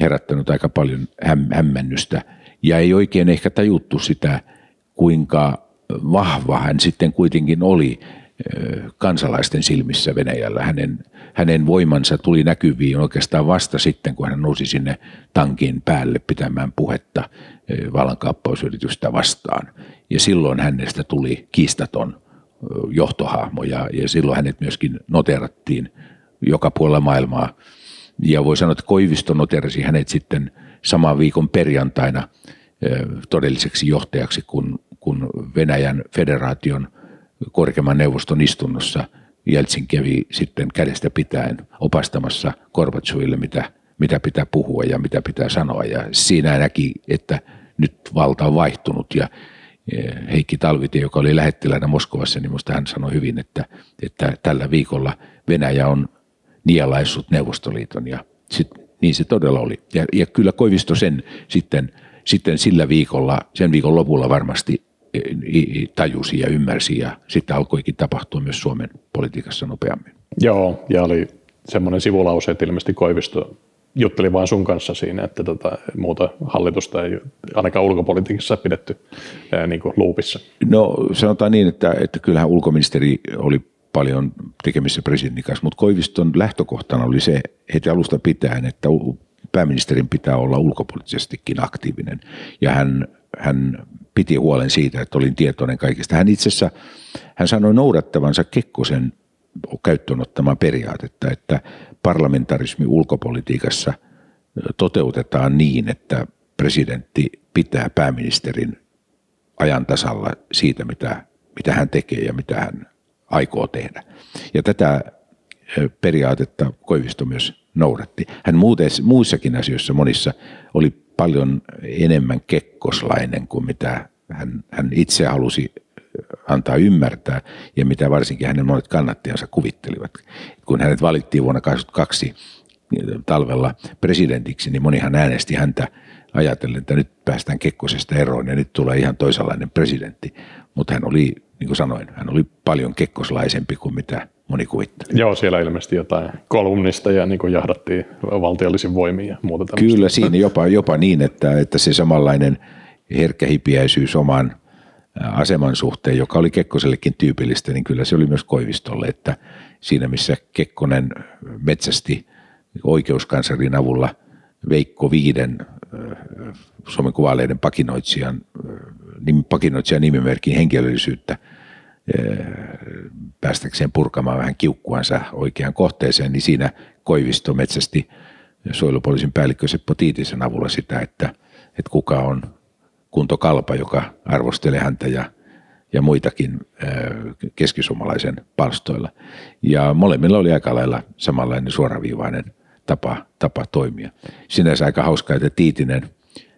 [SPEAKER 1] herättänyt aika paljon hämmennystä. Ja ei oikein ehkä tajuttu sitä, kuinka vahva hän sitten kuitenkin oli kansalaisten silmissä Venäjällä. Hänen, hänen voimansa tuli näkyviin oikeastaan vasta sitten, kun hän nousi sinne tankin päälle pitämään puhetta vallankaappausyritystä vastaan. Ja silloin hänestä tuli kiistaton johtohahmo ja, ja silloin hänet myöskin noterattiin joka puolella maailmaa. Ja voi sanoa, että Koivisto noterasi hänet sitten saman viikon perjantaina todelliseksi johtajaksi, kun, kun Venäjän federaation – korkeimman neuvoston istunnossa Jeltsin kävi sitten kädestä pitäen opastamassa Gorbatsoville, mitä, mitä pitää puhua ja mitä pitää sanoa. Ja siinä näki, että nyt valta on vaihtunut ja Heikki Talvitie, joka oli lähettilänä Moskovassa, niin minusta hän sanoi hyvin, että, että tällä viikolla Venäjä on nielaissut Neuvostoliiton ja sit, niin se todella oli. Ja, ja kyllä Koivisto sen sitten, sitten sillä viikolla, sen viikon lopulla varmasti tajusi ja ymmärsi ja sitten alkoikin tapahtua myös Suomen politiikassa nopeammin.
[SPEAKER 2] Joo, ja oli semmoinen sivulause, että ilmeisesti Koivisto jutteli vain sun kanssa siinä, että tota, muuta hallitusta ei ainakaan ulkopolitiikassa pidetty ää, niin kuin luupissa.
[SPEAKER 1] No sanotaan niin, että, että kyllähän ulkoministeri oli paljon tekemissä presidentin kanssa, mutta Koiviston lähtökohtana oli se heti alusta pitäen, että pääministerin pitää olla ulkopoliittisestikin aktiivinen. Ja hän, hän piti huolen siitä, että olin tietoinen kaikista. Hän itse asiassa, hän sanoi noudattavansa Kekkosen käyttöön ottamaa periaatetta, että parlamentarismi ulkopolitiikassa toteutetaan niin, että presidentti pitää pääministerin ajan tasalla siitä, mitä, mitä hän tekee ja mitä hän aikoo tehdä. Ja tätä periaatetta Koivisto myös noudatti. Hän muuten, muissakin asioissa monissa oli paljon enemmän kekkoslainen kuin mitä hän, hän itse halusi antaa ymmärtää ja mitä varsinkin hänen monet kannattajansa kuvittelivat. Kun hänet valittiin vuonna 2022 talvella presidentiksi, niin monihan äänesti häntä ajatellen, että nyt päästään Kekkosesta eroon ja nyt tulee ihan toisenlainen presidentti. Mutta hän oli, niin kuin sanoin, hän oli paljon kekkoslaisempi kuin mitä, moni kuvittelee.
[SPEAKER 2] Joo, siellä ilmeisesti jotain kolumnista ja niin jahdattiin valtiollisin voimiin ja muuta tämmöistä.
[SPEAKER 1] Kyllä siinä jopa, jopa niin, että, että se samanlainen herkkähipiäisyys oman aseman suhteen, joka oli Kekkosellekin tyypillistä, niin kyllä se oli myös Koivistolle, että siinä missä Kekkonen metsästi oikeuskansarin avulla Veikko Viiden Suomen kuvaleiden pakinoitsijan, pakinoitsijan nimimerkin henkilöllisyyttä päästäkseen purkamaan vähän kiukkuansa oikeaan kohteeseen, niin siinä Koivisto metsästi suojelupoliisin päällikkö Seppo Tiitisen avulla sitä, että, että kuka on kuntokalpa, joka arvostelee häntä ja, ja muitakin keskisuomalaisen palstoilla. Ja molemmilla oli aika lailla samanlainen suoraviivainen tapa, tapa toimia. Sinänsä aika hauskaa, että Tiitinen,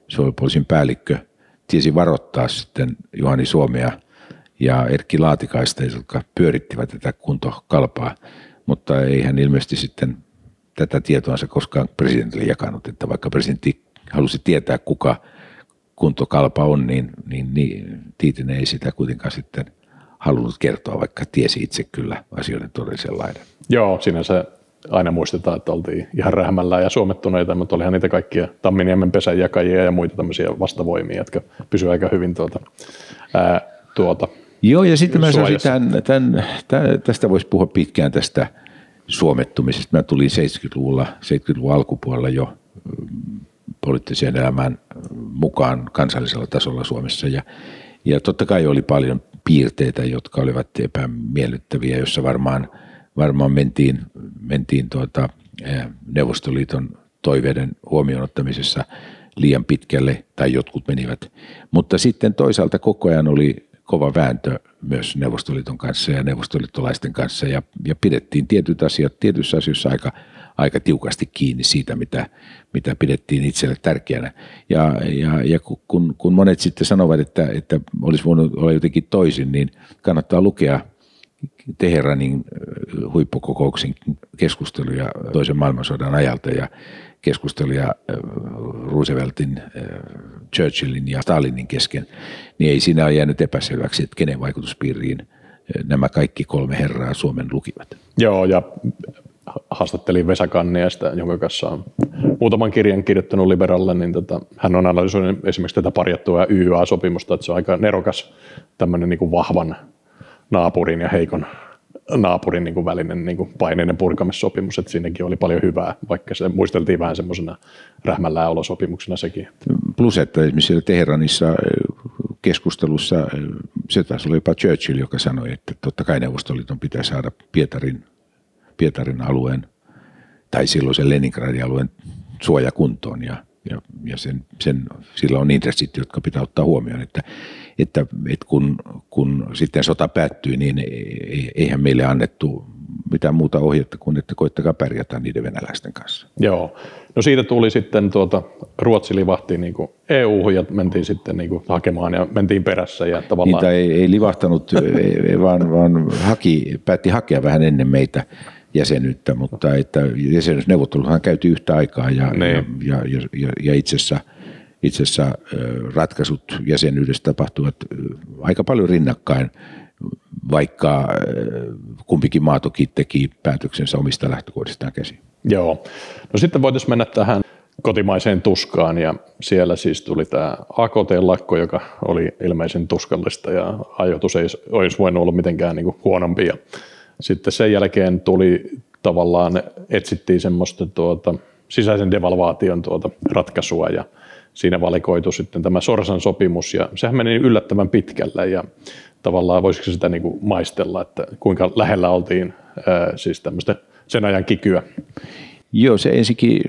[SPEAKER 1] suojelupoliisin päällikkö, tiesi varoittaa sitten Juhani Suomea ja Erkki Laatikaista, jotka pyörittivät tätä kuntokalpaa, mutta ei hän ilmeisesti sitten tätä tietoansa koskaan presidentille jakanut, että vaikka presidentti halusi tietää, kuka kuntokalpa on, niin, niin, niin Tiitinen ei sitä kuitenkaan sitten halunnut kertoa, vaikka tiesi itse kyllä asioiden todellisen laidan.
[SPEAKER 2] Joo, sinänsä aina muistetaan, että oltiin ihan rähmällä ja suomettuneita, mutta olihan niitä kaikkia Tamminiemen pesänjakajia ja muita tämmöisiä vastavoimia, jotka pysyvät aika hyvin tuota, ää, tuota
[SPEAKER 1] Joo, ja sitten mä sanoisin, tämän, tämän, tämän, tästä voisi puhua pitkään tästä suomettumisesta. Mä tulin 70-luvulla, 70-luvun alkupuolella jo mm, poliittiseen elämään mukaan kansallisella tasolla Suomessa. Ja, ja totta kai oli paljon piirteitä, jotka olivat epämiellyttäviä, jossa varmaan, varmaan mentiin, mentiin tuota, Neuvostoliiton toiveiden huomioon ottamisessa liian pitkälle, tai jotkut menivät. Mutta sitten toisaalta koko ajan oli kova vääntö myös Neuvostoliiton kanssa ja neuvostoliittolaisten kanssa ja, ja pidettiin tietyt asiat tietyissä asioissa aika, aika tiukasti kiinni siitä, mitä, mitä pidettiin itselle tärkeänä. Ja, ja, ja kun, kun monet sitten sanovat, että, että olisi voinut olla jotenkin toisin, niin kannattaa lukea Teheranin huippukokouksen keskusteluja toisen maailmansodan ajalta ja keskusteluja äh, Rooseveltin, äh, Churchillin ja Stalinin kesken, niin ei siinä ole jäänyt epäselväksi, että kenen vaikutuspiiriin äh, nämä kaikki kolme herraa Suomen lukivat.
[SPEAKER 2] Joo, ja haastattelin Vesa Kanniasta, jonka kanssa on muutaman kirjan kirjoittanut liberalle, niin tota, hän on analysoinut esimerkiksi tätä parjattua YYA-sopimusta, että se on aika nerokas tämmöinen niin kuin vahvan naapurin ja heikon naapurin niin kuin välinen niin kuin paineinen purkamissopimus, että siinäkin oli paljon hyvää, vaikka se muisteltiin vähän semmoisena rähmällään olosopimuksena sekin.
[SPEAKER 1] Plus, että esimerkiksi Teheranissa keskustelussa se taisi olla jopa Churchill, joka sanoi, että totta kai Neuvostoliiton pitää saada Pietarin, Pietarin alueen tai silloisen Leningradin alueen suojakuntoon ja, ja, ja sen, sen, sillä on intressit, jotka pitää ottaa huomioon, että että, että kun, kun sitten sota päättyi, niin eihän meille annettu mitään muuta ohjetta kuin, että koittakaa pärjätä niiden venäläisten kanssa.
[SPEAKER 2] Joo. No siitä tuli sitten, tuota, Ruotsi livahti niin EU-hun ja mentiin sitten niin kuin hakemaan ja mentiin perässä. Ja tavallaan...
[SPEAKER 1] Niitä ei, ei livahtanut, <laughs> vaan, vaan haki, päätti hakea vähän ennen meitä jäsenyyttä, mutta että jäsenyysneuvotteluthan käytiin yhtä aikaa ja, niin. ja, ja, ja, ja itse asiassa – itse asiassa ratkaisut jäsenyydestä tapahtuvat aika paljon rinnakkain, vaikka kumpikin maa toki teki päätöksensä omista lähtökohdistaan käsin.
[SPEAKER 2] Joo. No sitten voitaisiin mennä tähän kotimaiseen tuskaan ja siellä siis tuli tämä AKT-lakko, joka oli ilmeisen tuskallista ja ajoitus ei olisi voinut olla mitenkään niin huonompi. Ja sitten sen jälkeen tuli tavallaan, etsittiin semmoista tuota, sisäisen devalvaation tuota ratkaisua ja siinä valikoitu sitten tämä Sorsan sopimus ja sehän meni yllättävän pitkälle ja tavallaan voisiko sitä niin kuin maistella, että kuinka lähellä oltiin ää, siis tämmöistä sen ajan kikyä.
[SPEAKER 1] Joo, se ensinnäkin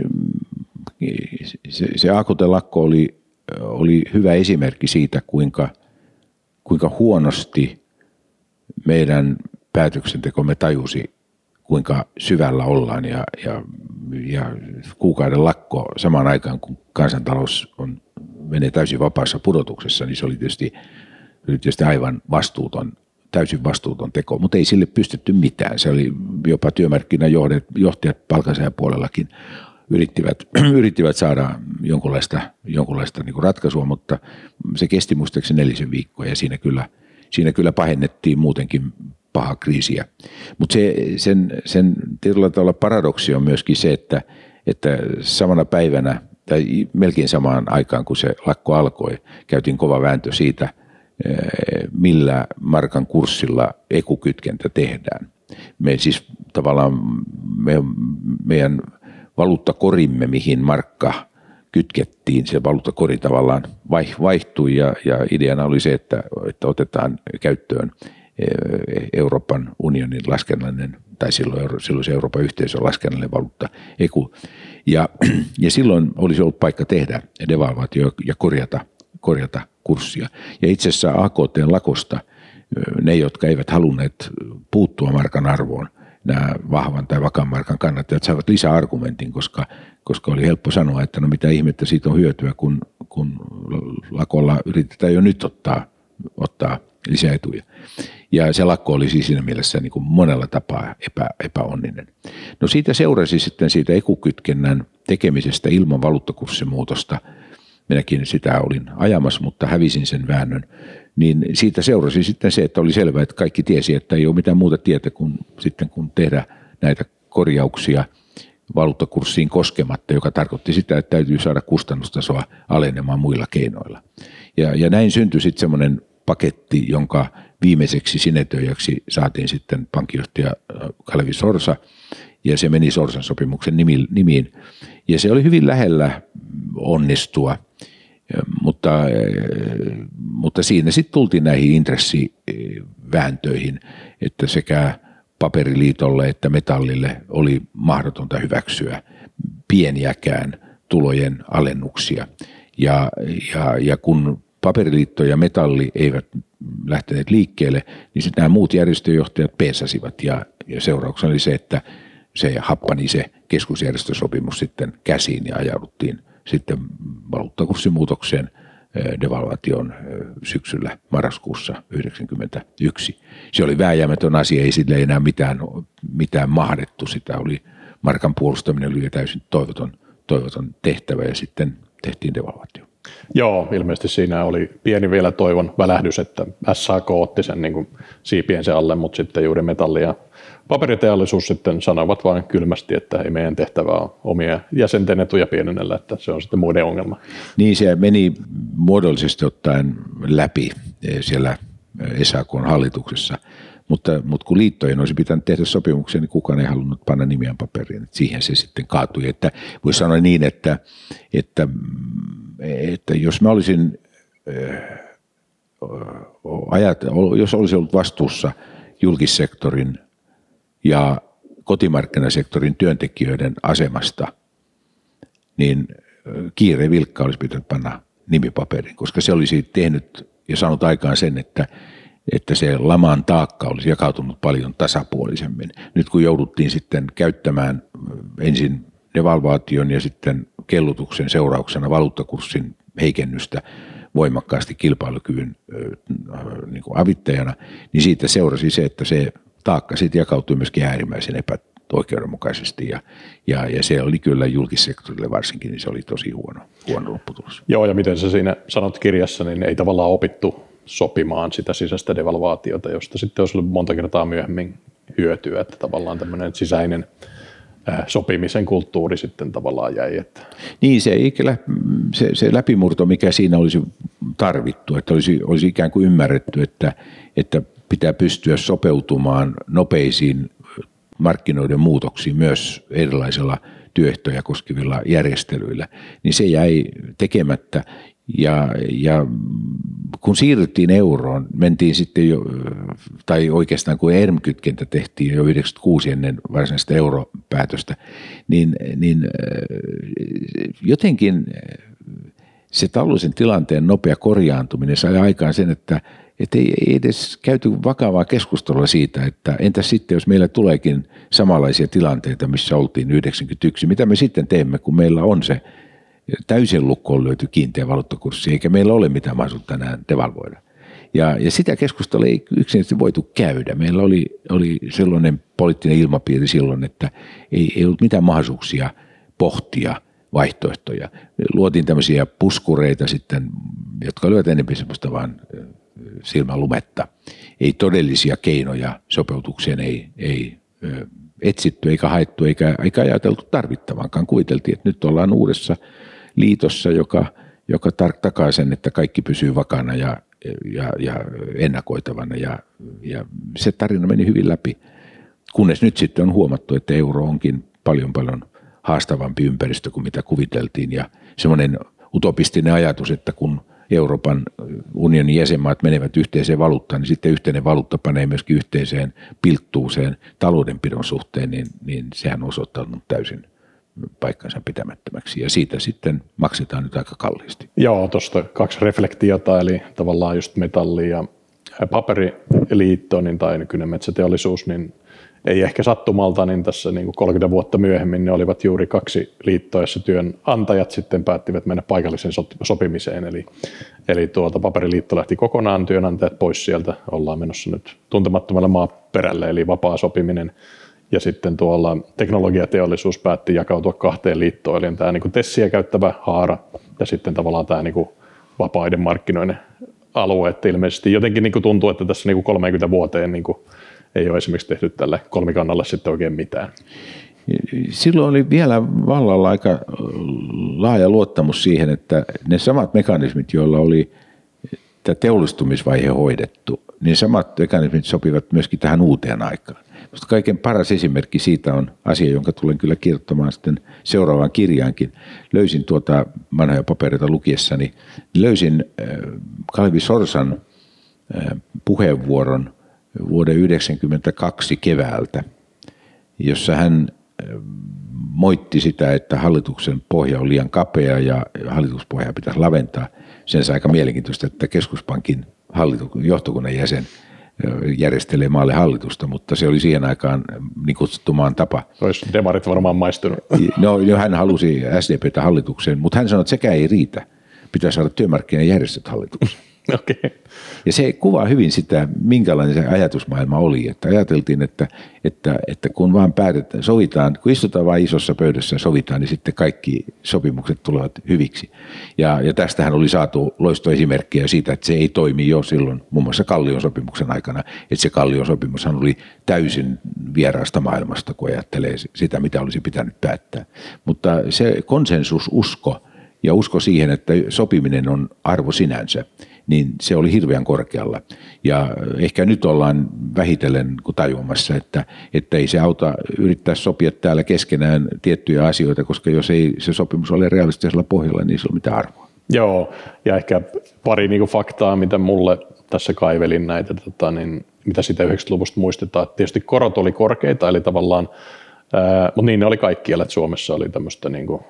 [SPEAKER 1] se, se AKT-lakko oli, oli hyvä esimerkki siitä, kuinka, kuinka huonosti meidän päätöksentekomme tajusi, kuinka syvällä ollaan ja, ja ja kuukauden lakko samaan aikaan, kun kansantalous on, menee täysin vapaassa pudotuksessa, niin se oli tietysti, oli tietysti aivan vastuuton, täysin vastuuton teko, mutta ei sille pystytty mitään. Se oli jopa työmarkkinajohtajat palkansaajapuolellakin yrittivät, <clears throat> yrittivät saada jonkunlaista, jonkunlaista niin ratkaisua, mutta se kesti muistaakseni nelisen viikkoa ja siinä kyllä, siinä kyllä pahennettiin muutenkin pahaa kriisiä. Mutta se, sen, sen tietyllä tavalla paradoksi on myöskin se, että, että samana päivänä tai melkein samaan aikaan, kun se lakko alkoi, käytiin kova vääntö siitä, millä markan kurssilla ekukytkentä tehdään. Me siis tavallaan me, meidän valuuttakorimme, mihin markka kytkettiin, se valuuttakori tavallaan vaihtui ja, ja ideana oli se, että, että otetaan käyttöön Euroopan unionin laskennallinen, tai silloin, silloin se Euroopan yhteisön laskennallinen valuutta EKU. Ja, <clears throat> ja silloin olisi ollut paikka tehdä devalvaatio ja korjata, korjata kurssia. Ja itse asiassa AKT-lakosta ne, jotka eivät halunneet puuttua markan arvoon, nämä vahvan tai vakaan markan kannattajat saivat lisäargumentin, koska, koska oli helppo sanoa, että no mitä ihmettä siitä on hyötyä, kun, kun lakolla yritetään jo nyt ottaa, ottaa lisäetuja. Ja se lakko oli siis siinä mielessä niin kuin monella tapaa epä, epäonninen. No siitä seurasi sitten siitä ekukytkennän tekemisestä ilman valuuttakurssimuutosta. Minäkin sitä olin ajamassa, mutta hävisin sen väännön. Niin siitä seurasi sitten se, että oli selvää, että kaikki tiesi, että ei ole mitään muuta tietä kuin sitten kun tehdä näitä korjauksia valuuttakurssiin koskematta, joka tarkoitti sitä, että täytyy saada kustannustasoa alenemaan muilla keinoilla. Ja, ja näin syntyi sitten semmoinen paketti, jonka viimeiseksi sinetöijäksi saatiin sitten pankkijohtaja äh, Kalevi Sorsa, ja se meni Sorsan sopimuksen nimiin. Ja se oli hyvin lähellä onnistua, mutta, äh, mutta siinä sitten tultiin näihin intressivääntöihin, että sekä paperiliitolle että metallille oli mahdotonta hyväksyä pieniäkään tulojen alennuksia. Ja, ja, ja kun paperiliitto ja metalli eivät lähteneet liikkeelle, niin sitten nämä muut järjestöjohtajat peesasivat ja, ja seurauksena oli se, että se happani se keskusjärjestösopimus sitten käsiin ja ajauduttiin sitten valuuttakurssimuutokseen devalvaation syksyllä marraskuussa 1991. Se oli vääjäämätön asia, ei sille enää mitään, mitään mahdettu. Sitä oli, markan puolustaminen oli täysin toivoton, toivoton tehtävä ja sitten tehtiin devalvaatio.
[SPEAKER 2] Joo, ilmeisesti siinä oli pieni vielä toivon välähdys, että SAK otti sen niin kuin siipiensä alle, mutta sitten juuri metalli ja paperiteollisuus sitten sanoivat vain kylmästi, että ei meidän tehtävä ole omia jäsenten etuja pienennellä, että se on sitten muiden ongelma.
[SPEAKER 1] Niin se meni muodollisesti ottaen läpi siellä SAKn hallituksessa, mutta, mutta kun liittojen olisi pitänyt tehdä sopimuksia, niin kukaan ei halunnut panna nimiään paperiin. Siihen se sitten kaatui. Että voisi sanoa niin, että, että että jos mä olisin ajat, jos olisi ollut vastuussa julkissektorin ja kotimarkkinasektorin työntekijöiden asemasta, niin kiire vilkka olisi pitänyt panna nimipaperin, koska se olisi tehnyt ja saanut aikaan sen, että, että se laman taakka olisi jakautunut paljon tasapuolisemmin. Nyt kun jouduttiin sitten käyttämään ensin devalvaation ja sitten kellutuksen seurauksena valuuttakurssin heikennystä voimakkaasti kilpailukyvyn niin kuin avittajana, niin siitä seurasi se, että se taakka sitten jakautui myöskin äärimmäisen epäoikeudenmukaisesti ja, ja, ja se oli kyllä julkissektorille varsinkin, niin se oli tosi huono, huono lopputulos.
[SPEAKER 2] Joo, ja miten sä siinä sanot kirjassa, niin ei tavallaan opittu sopimaan sitä sisäistä devalvaatiota, josta sitten olisi ollut monta kertaa myöhemmin hyötyä, että tavallaan tämmöinen sisäinen – sopimisen kulttuuri sitten tavallaan jäi. Että.
[SPEAKER 1] Niin, se, se, se läpimurto, mikä siinä olisi tarvittu, että olisi, olisi ikään kuin ymmärretty, että, että pitää pystyä sopeutumaan nopeisiin markkinoiden muutoksiin myös erilaisilla työehtoja koskevilla järjestelyillä, niin se jäi tekemättä ja, ja kun siirryttiin euroon, mentiin sitten jo, tai oikeastaan kun ERM-kytkentä tehtiin jo 96 ennen varsinaista europäätöstä, niin, niin jotenkin se taloudellisen tilanteen nopea korjaantuminen sai aikaan sen, että, että ei, ei edes käyty vakavaa keskustelua siitä, että entäs sitten, jos meillä tuleekin samanlaisia tilanteita, missä oltiin 91, mitä me sitten teemme, kun meillä on se täysin lukkoon löyty kiinteä valuuttakurssi, eikä meillä ole mitään mahdollisuutta enää devalvoida. Ja, ja sitä keskustelua ei yksinkertaisesti voitu käydä. Meillä oli, oli sellainen poliittinen ilmapiiri silloin, että ei, ei ollut mitään mahdollisuuksia pohtia vaihtoehtoja. Luotiin tämmöisiä puskureita sitten, jotka olivat enemmän semmoista vaan silmälumetta. ei todellisia keinoja sopeutukseen ei, ei etsitty eikä haettu eikä, eikä ajateltu tarvittavankaan. Kuviteltiin, että nyt ollaan uudessa liitossa, joka, joka takaa sen, että kaikki pysyy vakana ja, ja, ja ennakoitavana ja, ja se tarina meni hyvin läpi. Kunnes nyt sitten on huomattu, että euro onkin paljon paljon haastavampi ympäristö kuin mitä kuviteltiin ja semmoinen utopistinen ajatus, että kun Euroopan unionin jäsenmaat menevät yhteiseen valuuttaan, niin sitten yhteinen valuutta panee myöskin yhteiseen pilttuuseen taloudenpidon suhteen, niin, niin sehän on osoittanut täysin paikkansa pitämättömäksi ja siitä sitten maksetaan nyt aika kalliisti.
[SPEAKER 2] Joo, tuosta kaksi reflektiota, eli tavallaan just metalli ja paperiliitto niin, tai nykyinen metsäteollisuus, niin ei ehkä sattumalta, niin tässä niin kuin 30 vuotta myöhemmin ne olivat juuri kaksi liittoa, jossa työnantajat sitten päättivät mennä paikalliseen sopimiseen. Eli, eli tuolta paperiliitto lähti kokonaan, työnantajat pois sieltä, ollaan menossa nyt tuntemattomalle maaperälle, eli vapaa sopiminen. Ja sitten tuolla teknologiateollisuus päätti jakautua kahteen liittoon, eli tämä niin tessiä käyttävä haara ja sitten tavallaan tämä niin vapaiden markkinoiden alue. Että ilmeisesti jotenkin niin tuntuu, että tässä niin 30 vuoteen niin ei ole esimerkiksi tehty tälle kolmikannalle sitten oikein mitään.
[SPEAKER 1] Silloin oli vielä vallalla aika laaja luottamus siihen, että ne samat mekanismit, joilla oli tämä teollistumisvaihe hoidettu, niin samat mekanismit sopivat myöskin tähän uuteen aikaan. Minusta kaiken paras esimerkki siitä on asia, jonka tulen kyllä kirjoittamaan sitten seuraavaan kirjaankin. Löysin tuota vanhoja papereita lukiessani, löysin äh, Kalvi Sorsan äh, puheenvuoron vuoden 1992 keväältä, jossa hän moitti sitä, että hallituksen pohja on liian kapea ja hallituspohjaa pitäisi laventaa. Sen aika mielenkiintoista, että keskuspankin hallituksen johtokunnan jäsen – järjestelee maalle hallitusta, mutta se oli siihen aikaan niin kutsuttu maan tapa.
[SPEAKER 2] Olisi demarit varmaan maistunut.
[SPEAKER 1] No, hän halusi SDPtä hallitukseen, mutta hän sanoi, että sekä ei riitä. Pitää saada työmarkkinajärjestöt hallitukseen.
[SPEAKER 2] Okay.
[SPEAKER 1] Ja se kuvaa hyvin sitä, minkälainen se ajatusmaailma oli. Että ajateltiin, että, että, että kun vaan päätetään, sovitaan, kun istutaan vain isossa pöydässä ja sovitaan, niin sitten kaikki sopimukset tulevat hyviksi. Ja, ja tästähän oli saatu loistoesimerkkejä siitä, että se ei toimi jo silloin, muun muassa Kallion sopimuksen aikana. Että se Kallion sopimushan oli täysin vieraasta maailmasta, kun ajattelee sitä, mitä olisi pitänyt päättää. Mutta se konsensususko ja usko siihen, että sopiminen on arvo sinänsä, niin se oli hirveän korkealla. Ja ehkä nyt ollaan vähitellen tajuamassa, että, että ei se auta yrittää sopia täällä keskenään tiettyjä asioita, koska jos ei se sopimus ole realistisella pohjalla, niin se on mitään arvoa.
[SPEAKER 2] Joo, ja ehkä pari niin faktaa, mitä mulle tässä kaivelin näitä, tota, niin, mitä sitä 90-luvusta muistetaan. Tietysti korot oli korkeita, eli tavallaan mutta niin ne oli kaikkialla, että Suomessa oli tämmöistä niin kuin,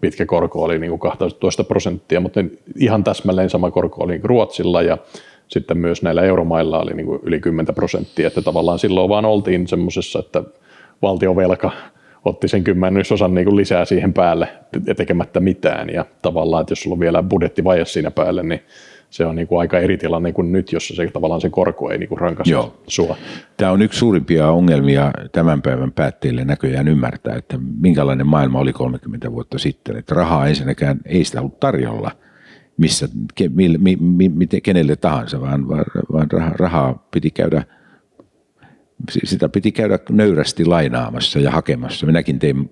[SPEAKER 2] pitkä korko oli niin kuin 12 prosenttia, mutta ihan täsmälleen sama korko oli niin Ruotsilla ja sitten myös näillä euromailla oli niin kuin yli 10 prosenttia, että tavallaan silloin vaan oltiin semmoisessa, että valtiovelka otti sen kymmenysosan niin kuin lisää siihen päälle tekemättä mitään ja tavallaan, että jos sulla on vielä budjettivaje siinä päälle, niin se on niin kuin aika eri tilanne kuin nyt, jossa se, tavallaan se korko ei niin kuin rankaise sua.
[SPEAKER 1] Tämä on yksi suurimpia ongelmia tämän päivän päätteille näköjään ymmärtää, että minkälainen maailma oli 30 vuotta sitten. Että rahaa ensinnäkään ei sitä ollut tarjolla missä, ke, mi, mi, mi, mi, kenelle tahansa, vaan, vaan, vaan rahaa piti käydä sitä piti käydä nöyrästi lainaamassa ja hakemassa. Minäkin tein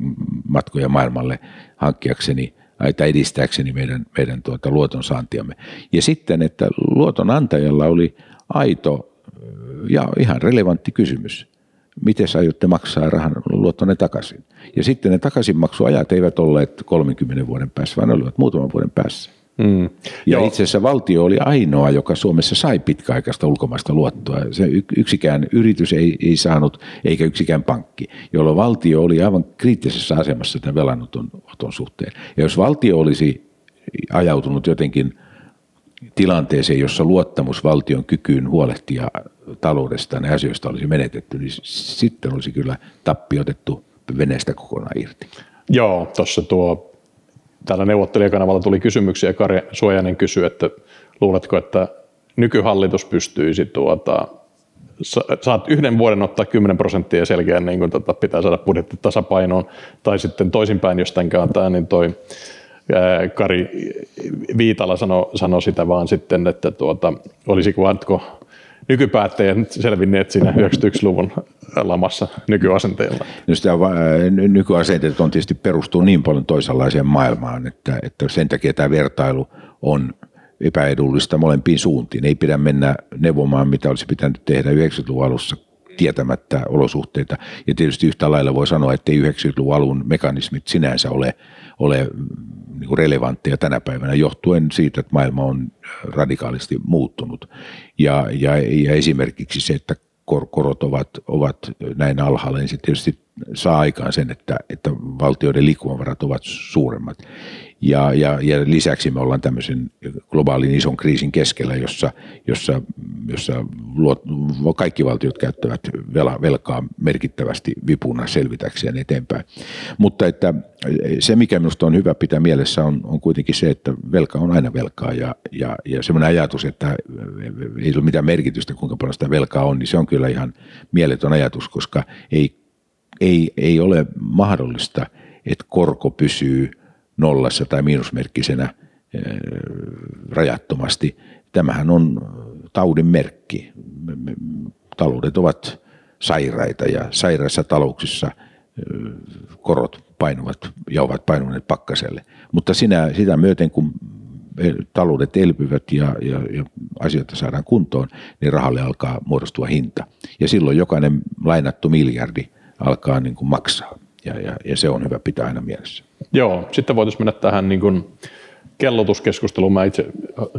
[SPEAKER 1] matkoja maailmalle hankkiakseni tai edistääkseni meidän, meidän tuota luotonsaantiamme. Ja sitten, että luotonantajalla oli aito ja ihan relevantti kysymys. Miten aiotte maksaa rahan luottonne takaisin? Ja sitten ne takaisinmaksuajat eivät olleet 30 vuoden päässä, vaan ne olivat muutaman vuoden päässä. Mm. Ja Joo. itse asiassa valtio oli ainoa, joka Suomessa sai pitkäaikaista ulkomaista luottoa. Se yksikään yritys ei, ei saanut, eikä yksikään pankki, jolloin valtio oli aivan kriittisessä asemassa tämän velanoton suhteen. Ja jos valtio olisi ajautunut jotenkin tilanteeseen, jossa luottamus valtion kykyyn huolehtia taloudesta ja asioista olisi menetetty, niin sitten olisi kyllä tappi otettu veneestä kokonaan irti.
[SPEAKER 2] Joo, tuossa tuo täällä neuvottelijakanavalla tuli kysymyksiä. Kari Suojanen kysyi, että luuletko, että nykyhallitus pystyisi tuota, saat yhden vuoden ottaa 10 prosenttia ja selkeä niin kun, tota, pitää saada budjetti tasapainoon, tai sitten toisinpäin, jos tämän kääntää, niin toi ää, Kari Viitala sanoi sano sitä vaan sitten, että tuota, olisiko Antko nykypäättäjät selvinneet siinä 91-luvun lamassa nykyasenteella?
[SPEAKER 1] No sitä, nykyasenteet on tietysti perustuu niin paljon toisenlaiseen maailmaan, että, että sen takia tämä vertailu on epäedullista molempiin suuntiin. Ei pidä mennä neuvomaan, mitä olisi pitänyt tehdä 90-luvun alussa tietämättä olosuhteita. Ja tietysti yhtä lailla voi sanoa, että ei 90-luvun alun mekanismit sinänsä ole, ole niin kuin relevantteja tänä päivänä johtuen siitä, että maailma on radikaalisti muuttunut. Ja, ja, ja esimerkiksi se, että korot ovat, ovat näin alhaalla, niin se tietysti saa aikaan sen, että, että valtioiden liikkumavarat ovat suuremmat. Ja, ja, ja lisäksi me ollaan tämmöisen globaalin ison kriisin keskellä, jossa, jossa, jossa luot, kaikki valtiot käyttävät velkaa merkittävästi vipuna selvitäkseen eteenpäin. Mutta että se, mikä minusta on hyvä pitää mielessä, on, on kuitenkin se, että velka on aina velkaa. Ja, ja, ja semmoinen ajatus, että ei ole mitään merkitystä, kuinka paljon sitä velkaa on, niin se on kyllä ihan mieletön ajatus, koska ei, ei, ei ole mahdollista, että korko pysyy – nollassa tai miinusmerkkisenä rajattomasti. Tämähän on taudin merkki. Taloudet ovat sairaita ja sairaissa talouksissa korot painuvat ja ovat painuneet pakkaselle. Mutta sinä, sitä myöten, kun taloudet elpyvät ja, ja, ja asioita saadaan kuntoon, niin rahalle alkaa muodostua hinta. Ja silloin jokainen lainattu miljardi alkaa niin kuin maksaa. Ja, ja, ja se on hyvä pitää aina mielessä.
[SPEAKER 2] Joo, sitten voitaisiin mennä tähän niin kuin kellotuskeskusteluun. Mä itse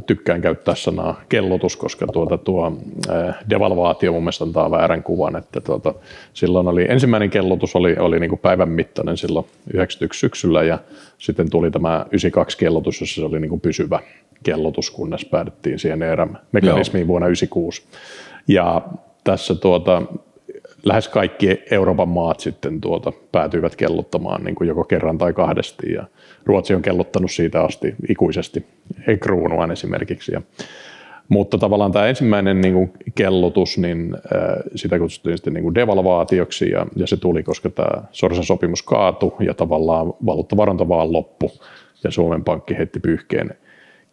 [SPEAKER 2] tykkään käyttää sanaa kellotus, koska tuota, tuo devalvaatio mun mielestä antaa väärän kuvan, että tuota, silloin oli, ensimmäinen kellotus oli, oli niin kuin päivän mittainen silloin 91 syksyllä ja sitten tuli tämä 92 kellotus, jossa se oli niin kuin pysyvä kellotus, kunnes päädyttiin siihen ERM-mekanismiin Joo. vuonna 96. Ja tässä tuota, lähes kaikki Euroopan maat sitten tuota, päätyivät kellottamaan niin kuin joko kerran tai kahdesti ja Ruotsi on kellottanut siitä asti ikuisesti, ei kruunuaan esimerkiksi. Ja, mutta tavallaan tämä ensimmäinen niin kuin kellotus, niin äh, sitä kutsuttiin sitten niin kuin devalvaatioksi ja, ja se tuli, koska tämä Sorsan sopimus kaatui ja tavallaan valuuttavaranta vaan loppu ja Suomen Pankki heitti pyyhkeen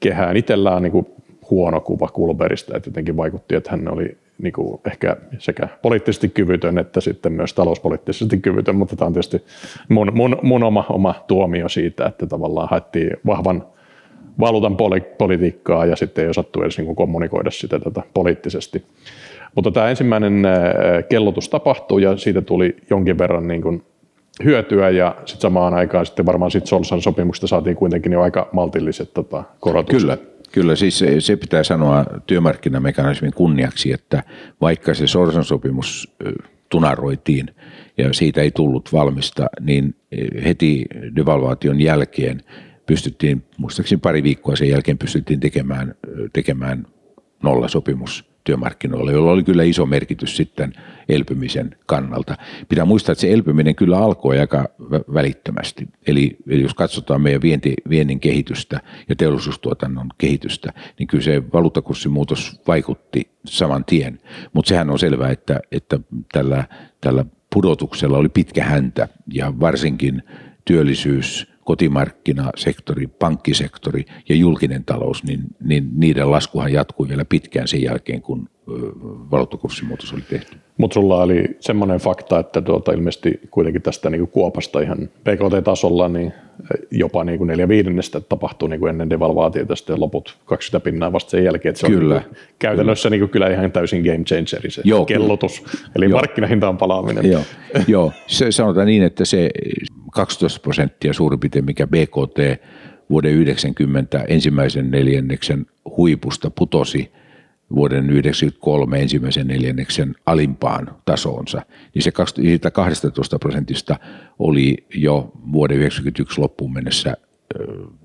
[SPEAKER 2] kehään. Itsellään niin kuin huono kuva Kulberista, että jotenkin vaikutti, että hän oli niin kuin ehkä sekä poliittisesti kyvytön että sitten myös talouspoliittisesti kyvytön, mutta tämä on tietysti mun, mun, mun oma, oma tuomio siitä, että tavallaan haettiin vahvan valuutan poli- politiikkaa ja sitten ei osattu edes niin kuin kommunikoida sitä tätä poliittisesti. Mutta tämä ensimmäinen kellotus tapahtui ja siitä tuli jonkin verran niin kuin hyötyä ja sitten samaan aikaan sitten varmaan sitten Solsan sopimuksesta saatiin kuitenkin jo aika maltilliset tota, korotukset.
[SPEAKER 1] Kyllä, Kyllä siis se, pitää sanoa työmarkkinamekanismin kunniaksi, että vaikka se Sorsan sopimus tunaroitiin ja siitä ei tullut valmista, niin heti devalvaation jälkeen pystyttiin, muistaakseni pari viikkoa sen jälkeen pystyttiin tekemään, tekemään nollasopimus työmarkkinoilla, jolla oli kyllä iso merkitys sitten elpymisen kannalta. Pitää muistaa, että se elpyminen kyllä alkoi aika välittömästi. Eli, eli jos katsotaan meidän vienti, viennin kehitystä ja teollisuustuotannon kehitystä, niin kyllä se valuuttakurssimuutos vaikutti saman tien. Mutta sehän on selvää, että, että tällä, tällä pudotuksella oli pitkä häntä ja varsinkin työllisyys, kotimarkkinasektori, pankkisektori ja julkinen talous, niin, niin niiden laskuhan jatkui vielä pitkään sen jälkeen, kun valuuttakurssimuutos oli tehty.
[SPEAKER 2] Mutta sulla oli semmoinen fakta, että tuota, ilmeisesti kuitenkin tästä niin kuin kuopasta ihan PKT-tasolla niin jopa niin kuin neljä viidennestä tapahtuu niin kuin ennen devalvaatiota ja loput 20 pinnaa vasta sen jälkeen. Että se kyllä. on niin käytännössä kyllä. Niin kuin kyllä ihan täysin game changeri se Joo, kellotus, kyllä. eli Joo. markkinahintaan palaaminen.
[SPEAKER 1] Joo, Joo. Se, sanotaan niin, että se 12 prosenttia suurin piirtein, mikä BKT vuoden 90 ensimmäisen neljänneksen huipusta putosi vuoden 1993 ensimmäisen neljänneksen alimpaan tasoonsa, niin se 12 prosentista oli jo vuoden 1991 loppuun mennessä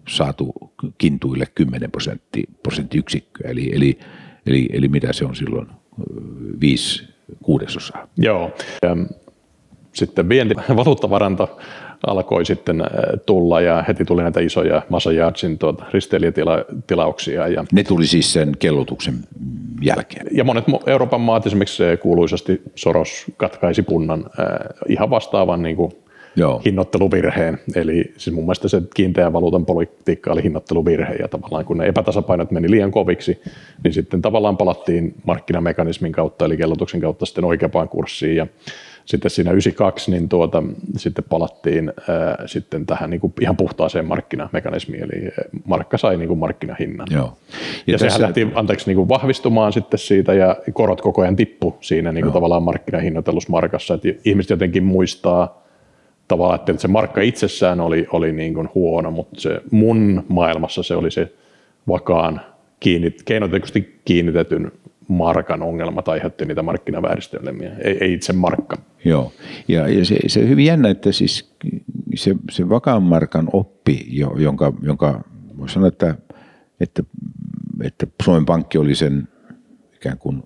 [SPEAKER 1] saatu kintuille 10 prosentti, prosenttiyksikköä, eli, eli, eli, eli mitä se on silloin, viisi kuudesosaa.
[SPEAKER 2] Joo, sitten vienti, valuuttavaranto alkoi sitten äh, tulla ja heti tuli näitä isoja Masajatsin tuota, risteilijätilauksia. Ja,
[SPEAKER 1] ne tuli siis sen kellotuksen jälkeen.
[SPEAKER 2] Ja monet Euroopan maat esimerkiksi kuuluisasti Soros katkaisi punnan äh, ihan vastaavan niin kuin Joo. hinnoitteluvirheen. Eli siis mun mielestä se kiinteä valuutan politiikka oli hinnoitteluvirhe ja tavallaan kun ne epätasapainot meni liian koviksi, niin sitten tavallaan palattiin markkinamekanismin kautta eli kellotuksen kautta sitten oikeapaan kurssiin ja sitten siinä 92 niin tuota, sitten palattiin ää, sitten tähän niin kuin ihan puhtaaseen markkinamekanismiin, eli markka sai niin kuin markkinahinnan. Joo. Ja, ja tässä... sehän lähti anteeksi, niin kuin vahvistumaan sitten siitä, ja korot koko ajan tippu siinä niin kuin tavallaan markkinahinnoitellussa markassa, että ihmiset jotenkin muistaa tavallaan, että se markka itsessään oli, oli niin kuin huono, mutta se mun maailmassa se oli se vakaan kiinnit, keinotekoisesti kiinnitetyn markan ongelmat aiheutti niitä markkinavääristelmiä, ei, ei itse markka.
[SPEAKER 1] Joo, ja, ja se, se on hyvin jännä, että siis se, se vakaan markan oppi, jonka, jonka voisi sanoa, että, että, että Suomen Pankki oli sen ikään kuin,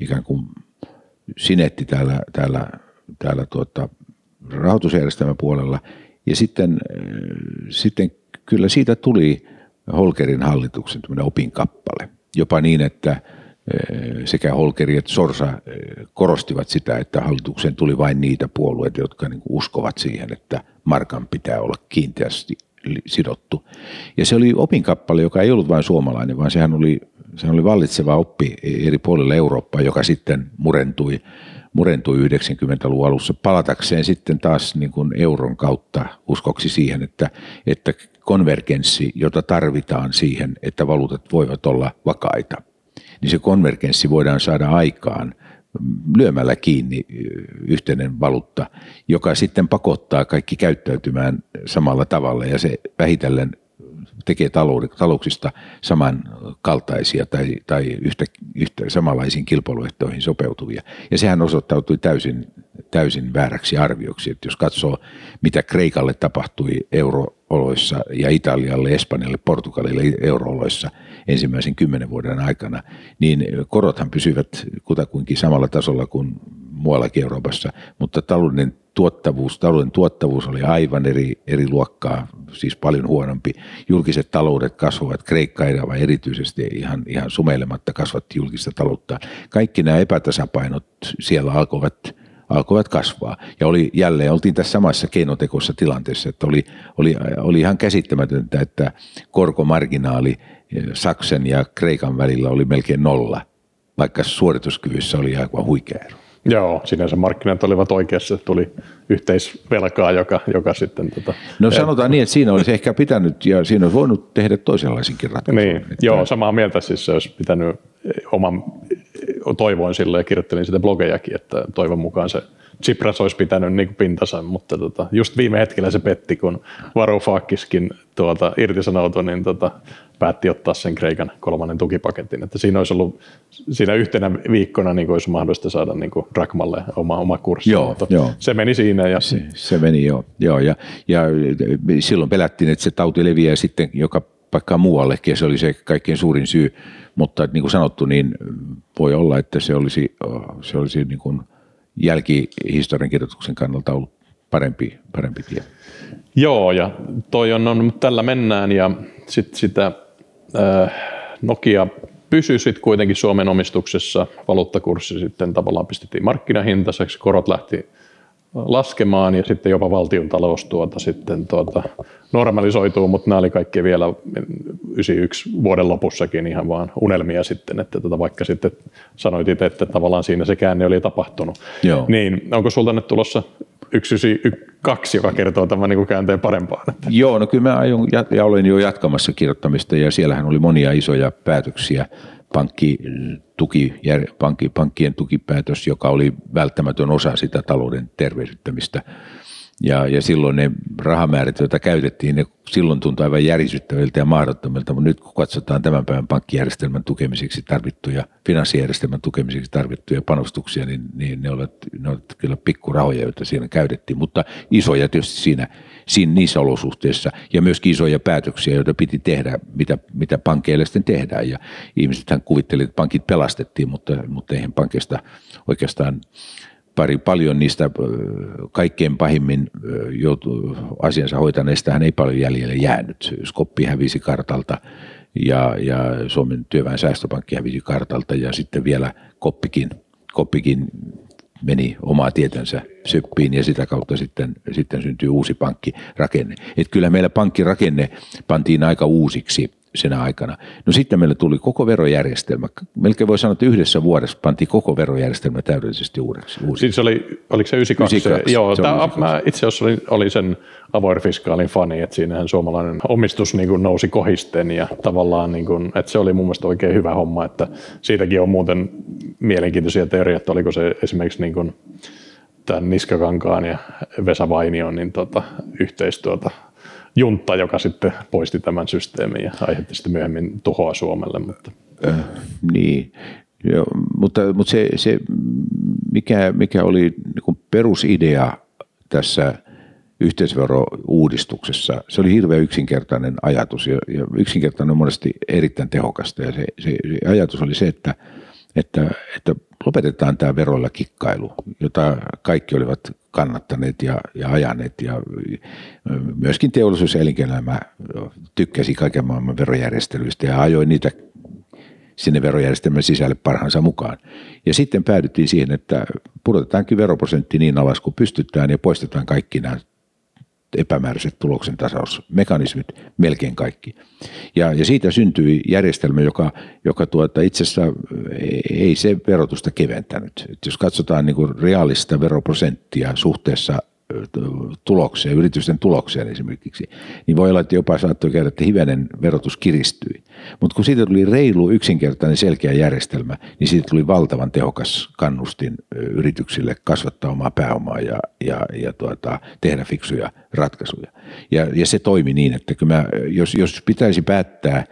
[SPEAKER 1] ikään kuin sinetti täällä, täällä, täällä tuota, rahoitusjärjestelmän puolella. Ja sitten, sitten kyllä siitä tuli Holkerin hallituksen opinkappale. Jopa niin, että sekä Holkeri että Sorsa korostivat sitä, että hallitukseen tuli vain niitä puolueita, jotka niin uskovat siihen, että markan pitää olla kiinteästi sidottu. Ja se oli opinkappale, joka ei ollut vain suomalainen, vaan sehän oli, sehän oli vallitseva oppi eri puolilla Eurooppaa, joka sitten murentui, murentui 90-luvun alussa palatakseen sitten taas niin kuin euron kautta uskoksi siihen, että, että konvergenssi, jota tarvitaan siihen, että valuutat voivat olla vakaita – niin se konvergenssi voidaan saada aikaan lyömällä kiinni yhteinen valuutta, joka sitten pakottaa kaikki käyttäytymään samalla tavalla ja se vähitellen tekee talouksista samankaltaisia tai, tai yhtä, yhtä samanlaisiin kilpailuehtoihin sopeutuvia. Ja sehän osoittautui täysin, täysin vääräksi arvioksi, että jos katsoo, mitä Kreikalle tapahtui eurooloissa ja Italialle, Espanjalle, Portugalille eurooloissa ensimmäisen kymmenen vuoden aikana, niin korothan pysyvät kutakuinkin samalla tasolla kuin muuallakin Euroopassa, mutta talouden tuottavuus, talouden tuottavuus oli aivan eri, eri luokkaa, siis paljon huonompi. Julkiset taloudet kasvavat, Kreikka erävä erityisesti ihan, ihan sumeilematta kasvatti julkista taloutta. Kaikki nämä epätasapainot siellä alkoivat, alkoivat kasvaa. Ja oli jälleen, oltiin tässä samassa keinotekossa tilanteessa, että oli, oli, oli ihan käsittämätöntä, että korkomarginaali Saksan ja Kreikan välillä oli melkein nolla, vaikka suorituskyvyssä oli aivan huikea ero.
[SPEAKER 2] Joo, sinänsä markkinat olivat oikeassa, että tuli yhteisvelkaa, joka, joka sitten... Tota,
[SPEAKER 1] no sanotaan niin, että siinä olisi ehkä pitänyt, ja siinä olisi voinut tehdä toisenlaisinkin ratkaisun.
[SPEAKER 2] Niin, että... joo, samaa mieltä siis se olisi pitänyt oman toivoin sille ja kirjoittelin sitä blogejakin, että toivon mukaan se Tsipras olisi pitänyt niin kuin pintansa, mutta tota, just viime hetkellä se petti, kun Varoufakiskin tuota, irtisanoutui, niin tota, päätti ottaa sen Kreikan kolmannen tukipaketin. Että siinä olisi ollut siinä yhtenä viikkona niin olisi mahdollista saada niin kuin Drakmalle oma, oma kurssi. Joo, mutta joo. Se meni siinä. Ja...
[SPEAKER 1] Se, se meni joo. joo ja, ja silloin pelättiin, että se tauti leviää sitten joka paikkaan muuallekin ja se oli se kaikkein suurin syy. Mutta niin kuin sanottu, niin voi olla, että se olisi, se olisi niin kuin jälkihistorian kirjoituksen kannalta ollut parempi, parempi tie.
[SPEAKER 2] Joo, ja toi on, on tällä mennään ja sit sitä äh, Nokia pysyi sitten kuitenkin Suomen omistuksessa, valuuttakurssi sitten tavallaan pistettiin markkinahintaiseksi, korot lähti laskemaan ja sitten jopa valtion talous tuota sitten tuota normalisoituu, mutta nämä oli kaikki vielä 91 vuoden lopussakin ihan vaan unelmia sitten, että tuota vaikka sitten sanoit itse, että tavallaan siinä se käänne oli tapahtunut. Joo. Niin onko sulta nyt tulossa 192, joka kertoo tämän niin käänteen parempaan?
[SPEAKER 1] Joo, no kyllä mä aion, ja olen jo jatkamassa kirjoittamista ja siellähän oli monia isoja päätöksiä pankki, tuki, pankki, pankkien tukipäätös, joka oli välttämätön osa sitä talouden tervehdyttämistä. Ja, ja silloin ne rahamäärät, joita käytettiin, ne silloin tuntui aivan järisyttäviltä ja mahdottomilta, mutta nyt kun katsotaan tämän päivän pankkijärjestelmän tukemiseksi tarvittuja, finanssijärjestelmän tukemiseksi tarvittuja panostuksia, niin, niin ne, ovat, ne ovat kyllä pikkurahoja, joita siinä käytettiin, mutta isoja tietysti siinä, siinä niissä olosuhteissa ja myöskin isoja päätöksiä, joita piti tehdä, mitä, mitä pankkeille sitten tehdään. Ja ihmisethän kuvittelivat, että pankit pelastettiin, mutta, mutta eihän pankista oikeastaan pari paljon niistä kaikkein pahimmin joutu, asiansa hoitaneista hän ei paljon jäljelle jäänyt. Skoppi hävisi kartalta ja, ja Suomen työväen säästöpankki hävisi kartalta ja sitten vielä Koppikin, Koppikin meni omaa tietänsä syppiin ja sitä kautta sitten, sitten syntyi uusi pankkirakenne. Et kyllä meillä pankkirakenne pantiin aika uusiksi senä aikana. No sitten meille tuli koko verojärjestelmä. Melkein voi sanoa, että yhdessä vuodessa pantiin koko verojärjestelmä täydellisesti uudeksi.
[SPEAKER 2] uusiksi. Siis oli, oliko se 92? 92 Joo, se tämä, 92. mä itse asiassa olin, olin sen avoin fiskaalin fani, että siinähän suomalainen omistus niin kuin nousi kohisten ja tavallaan, niin kuin, että se oli mun mielestä oikein hyvä homma, että siitäkin on muuten mielenkiintoisia teorioita, oliko se esimerkiksi niin kuin, tämän Niskakankaan ja Vesa Vainion niin tota, yhteistyötä juntta, joka sitten poisti tämän systeemin ja aiheutti sitten myöhemmin tuhoa Suomelle. Mutta. Äh,
[SPEAKER 1] niin, Joo, mutta, mutta se, se mikä, mikä oli niin perusidea tässä yhteisvero-uudistuksessa, se oli hirveän yksinkertainen ajatus ja, ja yksinkertainen on monesti erittäin tehokasta ja se, se, se ajatus oli se, että, että, että lopetetaan tämä veroilla kikkailu, jota kaikki olivat kannattaneet ja, ja ajaneet ja myöskin teollisuus- ja elinkeinoelämä tykkäsi kaiken maailman verojärjestelyistä ja ajoi niitä sinne verojärjestelmän sisälle parhaansa mukaan. Ja sitten päädyttiin siihen, että pudotetaankin veroprosentti niin alas kuin pystytään ja poistetaan kaikki nämä epämääräiset tuloksen tasausmekanismit, melkein kaikki. Ja, ja siitä syntyi järjestelmä, joka, joka tuota, itse asiassa ei se verotusta keventänyt. Et jos katsotaan niin kuin reaalista veroprosenttia suhteessa tulokseen, yritysten tulokseen esimerkiksi, niin voi olla, että jopa saattoi käydä, että hivenen verotus kiristyi. Mutta kun siitä tuli reilu, yksinkertainen, selkeä järjestelmä, niin siitä tuli valtavan tehokas kannustin yrityksille kasvattaa omaa pääomaa ja, ja, ja tuota, tehdä fiksuja ratkaisuja. Ja, ja se toimi niin, että kun mä, jos, jos pitäisi päättää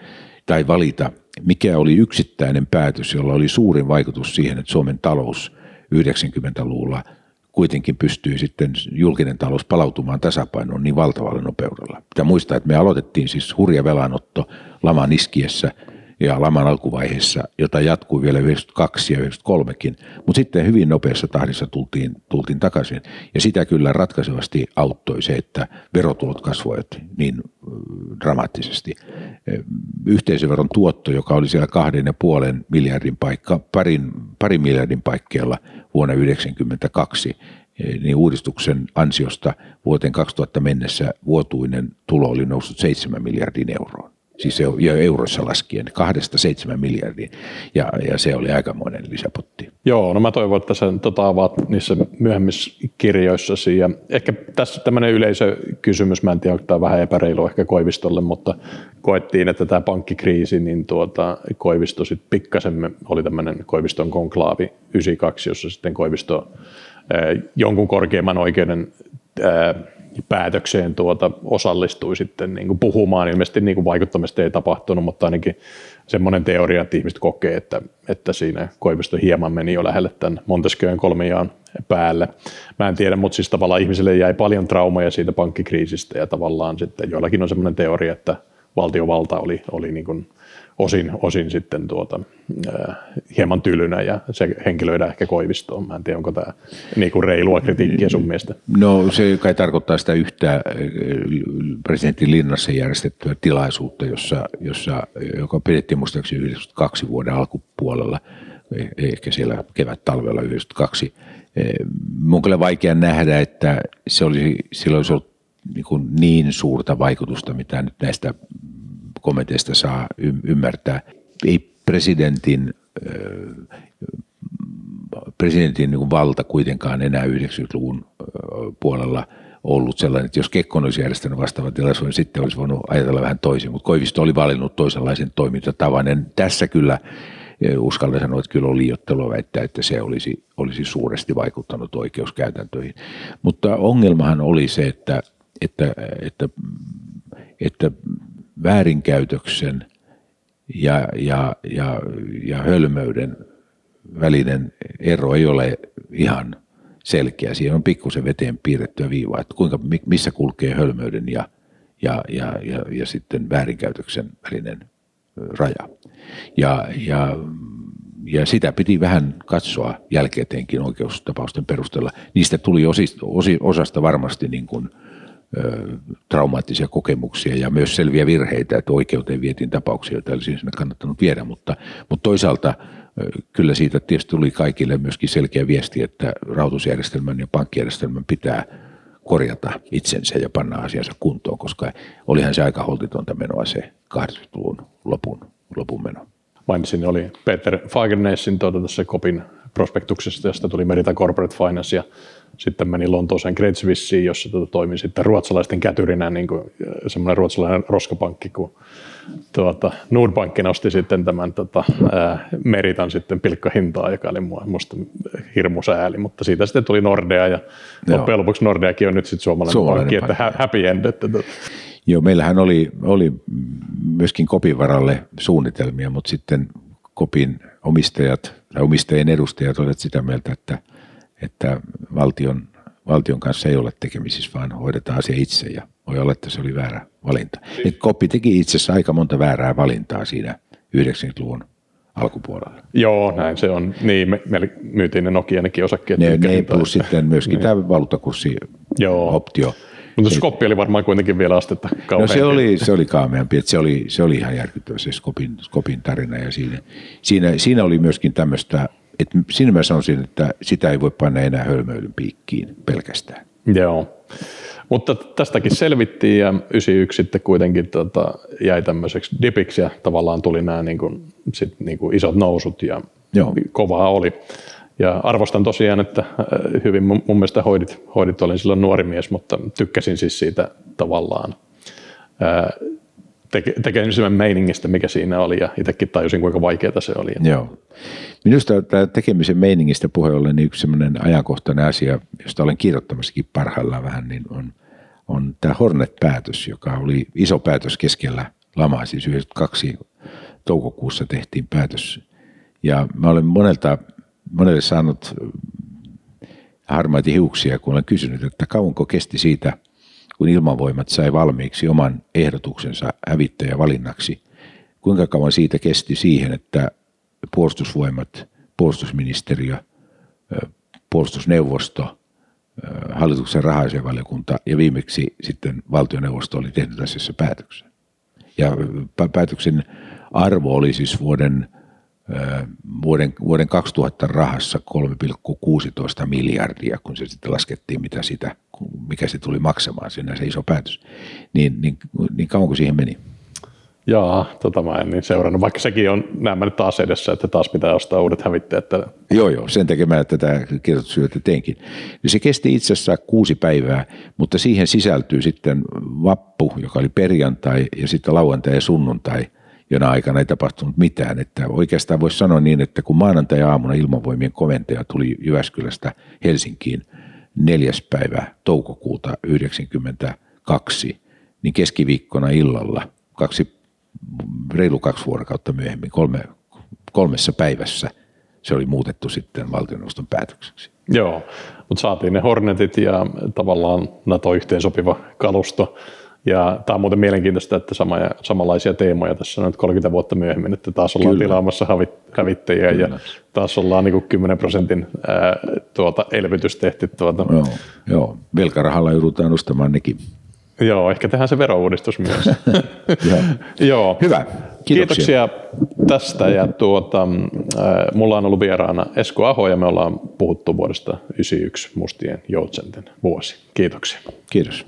[SPEAKER 1] tai valita, mikä oli yksittäinen päätös, jolla oli suurin vaikutus siihen, että Suomen talous 90-luvulla – kuitenkin pystyy sitten julkinen talous palautumaan tasapainoon niin valtavalla nopeudella. Pitää muistaa, että me aloitettiin siis hurja velanotto laman iskiessä ja laman alkuvaiheessa, jota jatkuu vielä 92 ja 93kin, mutta sitten hyvin nopeassa tahdissa tultiin, tultiin takaisin. Ja sitä kyllä ratkaisevasti auttoi se, että verotulot kasvoivat niin dramaattisesti. Yhteisöveron tuotto, joka oli siellä kahden ja puolen miljardin paikka, parin, parin miljardin paikkeilla vuonna 1992, niin uudistuksen ansiosta vuoteen 2000 mennessä vuotuinen tulo oli noussut 7 miljardin euroon siis jo euroissa laskien, kahdesta seitsemän miljardia, ja, ja se oli aikamoinen lisäpotti.
[SPEAKER 2] Joo, no mä toivon, että sen tota, avaat niissä myöhemmissä kirjoissasi, ja ehkä tässä tämmöinen yleisökysymys, mä en tiedä, onko tämä vähän epäreilu ehkä Koivistolle, mutta koettiin, että tämä pankkikriisi, niin tuota, Koivisto sitten pikkasen, oli tämmöinen Koiviston konklaavi 92, jossa sitten Koivisto ää, jonkun korkeimman oikeuden ää, päätökseen tuota, osallistui sitten niin kuin puhumaan. Ilmeisesti niin kuin vaikuttamista ei tapahtunut, mutta ainakin semmoinen teoria, että ihmiset kokee, että, että siinä Koivisto hieman meni jo lähelle tämän Montesquieuin kolmijaan päälle. Mä en tiedä, mutta siis tavallaan ihmisille jäi paljon traumaja siitä pankkikriisistä ja tavallaan sitten joillakin on semmoinen teoria, että valtiovalta oli, oli niin kuin osin, osin sitten tuota, hieman tylynä ja se henkilöidään ehkä Koivistoon. Mä en tiedä, onko tämä niin kuin reilua kritiikkiä sun mielestä.
[SPEAKER 1] No se kai tarkoittaa sitä yhtä presidentin linnassa järjestettyä tilaisuutta, jossa, jossa, joka pidettiin muistaakseni 92 vuoden alkupuolella, ehkä siellä kevät-talvella 92. Mun kyllä vaikea nähdä, että se olisi, sillä olisi ollut niin, niin suurta vaikutusta, mitä nyt näistä komiteista saa ymmärtää. Ei presidentin, presidentin niin valta kuitenkaan enää 90-luvun puolella ollut sellainen, että jos Kekkonen olisi järjestänyt vastaavan tilaisuuden, niin sitten olisi voinut ajatella vähän toisin, mutta Koivisto oli valinnut toisenlaisen toimintatavan. Ja tässä kyllä uskallan sanoa, että kyllä on liiottelua väittää, että se olisi, olisi suuresti vaikuttanut oikeuskäytäntöihin. Mutta ongelmahan oli se, että, että, että, että väärinkäytöksen ja, ja, ja, ja hölmöyden välinen ero ei ole ihan selkeä. Siinä on pikkusen veteen piirrettyä viivaa, että kuinka, missä kulkee hölmöyden ja, ja, ja, ja, ja sitten väärinkäytöksen välinen raja. Ja, ja, ja sitä piti vähän katsoa jälkeenkin oikeustapausten perusteella. Niistä tuli osista, osasta varmasti niin kuin – traumaattisia kokemuksia ja myös selviä virheitä, että oikeuteen vietiin tapauksia, joita olisi sinne kannattanut viedä, mutta, mutta toisaalta kyllä siitä tietysti tuli kaikille myöskin selkeä viesti, että rahoitusjärjestelmän ja pankkijärjestelmän pitää korjata itsensä ja panna asiansa kuntoon, koska olihan se aika holtitonta menoa se 80-luvun lopun, lopun meno.
[SPEAKER 2] Mainitsin, oli Peter Fagernessin tuota tässä Kopin prospektuksesta, josta tuli Merita Corporate Finance ja sitten meni Lontooseen Great Swisseen, jossa tuota toimi sitten ruotsalaisten kätyrinä niin kuin semmoinen ruotsalainen roskapankki, kun tuota, Nordbank nosti sitten tämän tota, ää, Meritan sitten pilkkahintaa, joka oli minusta hirmu sääli, mutta siitä sitten tuli Nordea ja Joo. loppujen lopuksi Nordeakin on nyt sitten suomalainen, suomalainen pankki, pankki, että happy end. Että, että.
[SPEAKER 1] Joo, meillähän oli, oli myöskin Kopin varalle suunnitelmia, mutta sitten Kopin omistajat tai omistajien edustajat olivat sitä mieltä, että, että valtion, valtion kanssa ei ole tekemisissä, vaan hoidetaan asia itse ja voi olla, että se oli väärä valinta. Siis... Et Koppi teki itse asiassa aika monta väärää valintaa siinä 90-luvun alkupuolella.
[SPEAKER 2] Joo, näin se on. Niin, me, me myytiin ne Nokiankin osakkeet.
[SPEAKER 1] Ne, ne plus sitten myöskin niin. tämä valuuttakurssi Joo. optio.
[SPEAKER 2] Mutta Skoppi oli varmaan kuitenkin vielä astetta kauheampi.
[SPEAKER 1] No se oli, se oli kaameampi, että se oli, se oli ihan järkyttävä se Skopin, Skopin tarina ja siinä, siinä, siinä oli myöskin tämmöistä, että siinä mä sanoisin, että sitä ei voi panna enää hölmöilyn piikkiin pelkästään.
[SPEAKER 2] Joo. Mutta tästäkin selvittiin ja 91 sitten kuitenkin tota, jäi tämmöiseksi dipiksi ja tavallaan tuli nämä niin kuin, sit, niin kuin isot nousut ja Joo. kovaa oli. Ja arvostan tosiaan, että äh, hyvin mun, mun mielestä hoidit, hoidit, olin silloin nuori mies, mutta tykkäsin siis siitä tavallaan ää, teke, tekemisen meiningistä, mikä siinä oli, ja itsekin tajusin, kuinka vaikeaa se oli.
[SPEAKER 1] Joo. Minusta tämä tekemisen meiningistä puhe ollen niin yksi sellainen ajankohtainen asia, josta olen kirjoittamassakin parhaillaan vähän, niin on, on tämä Hornet-päätös, joka oli iso päätös keskellä lamaa, siis 92 toukokuussa tehtiin päätös. Ja mä olen monelta, monelle saanut harmaita hiuksia, kun olen kysynyt, että kauanko kesti siitä – kun ilmavoimat sai valmiiksi oman ehdotuksensa hävittäjävalinnaksi. Kuinka kauan siitä kesti siihen, että puolustusvoimat, puolustusministeriö, puolustusneuvosto, hallituksen rahaisen ja viimeksi sitten valtioneuvosto oli tehnyt asiassa päätöksen. Ja päätöksen arvo oli siis vuoden, vuoden, vuoden 2000 rahassa 3,16 miljardia, kun se sitten laskettiin, mitä sitä mikä se tuli maksamaan sinne se iso päätös, niin, niin, niin kauan kuin siihen meni?
[SPEAKER 2] Jaa, tota mä en niin seurannut, vaikka sekin on näemmä nyt taas edessä, että taas pitää ostaa uudet hävittäjät.
[SPEAKER 1] Joo, joo, sen takia mä tätä kirjoitusyötä teinkin. Ja se kesti itse asiassa kuusi päivää, mutta siihen sisältyy sitten vappu, joka oli perjantai, ja sitten lauantai ja sunnuntai, jona aikana ei tapahtunut mitään. Että oikeastaan voisi sanoa niin, että kun maanantai-aamuna ilmavoimien komentaja tuli Jyväskylästä Helsinkiin – neljäs päivä toukokuuta 1992, niin keskiviikkona illalla, kaksi, reilu kaksi vuorokautta myöhemmin, kolme, kolmessa päivässä se oli muutettu sitten valtioneuvoston päätökseksi.
[SPEAKER 2] Joo, mutta saatiin ne Hornetit ja tavallaan NATO-yhteensopiva kalusto ja tämä on muuten mielenkiintoista, että sama, samanlaisia teemoja tässä on nyt 30 vuotta myöhemmin, että taas ollaan Kyllä. tilaamassa hävittäjiä Kyllä. ja taas ollaan niin kuin 10 prosentin ää, tuota, elvytys tehty. Tuota.
[SPEAKER 1] Joo, joo, velkarahalla joudutaan nostamaan nekin.
[SPEAKER 2] Joo, ehkä tehdään se verouudistus myös. <laughs>
[SPEAKER 1] Joo. Hyvä.
[SPEAKER 2] Kiitoksia. Kiitoksia tästä. Ja tuota, mulla on ollut vieraana Esko Aho ja me ollaan puhuttu vuodesta 1991 mustien joutsenten vuosi. Kiitoksia.
[SPEAKER 1] Kiitos.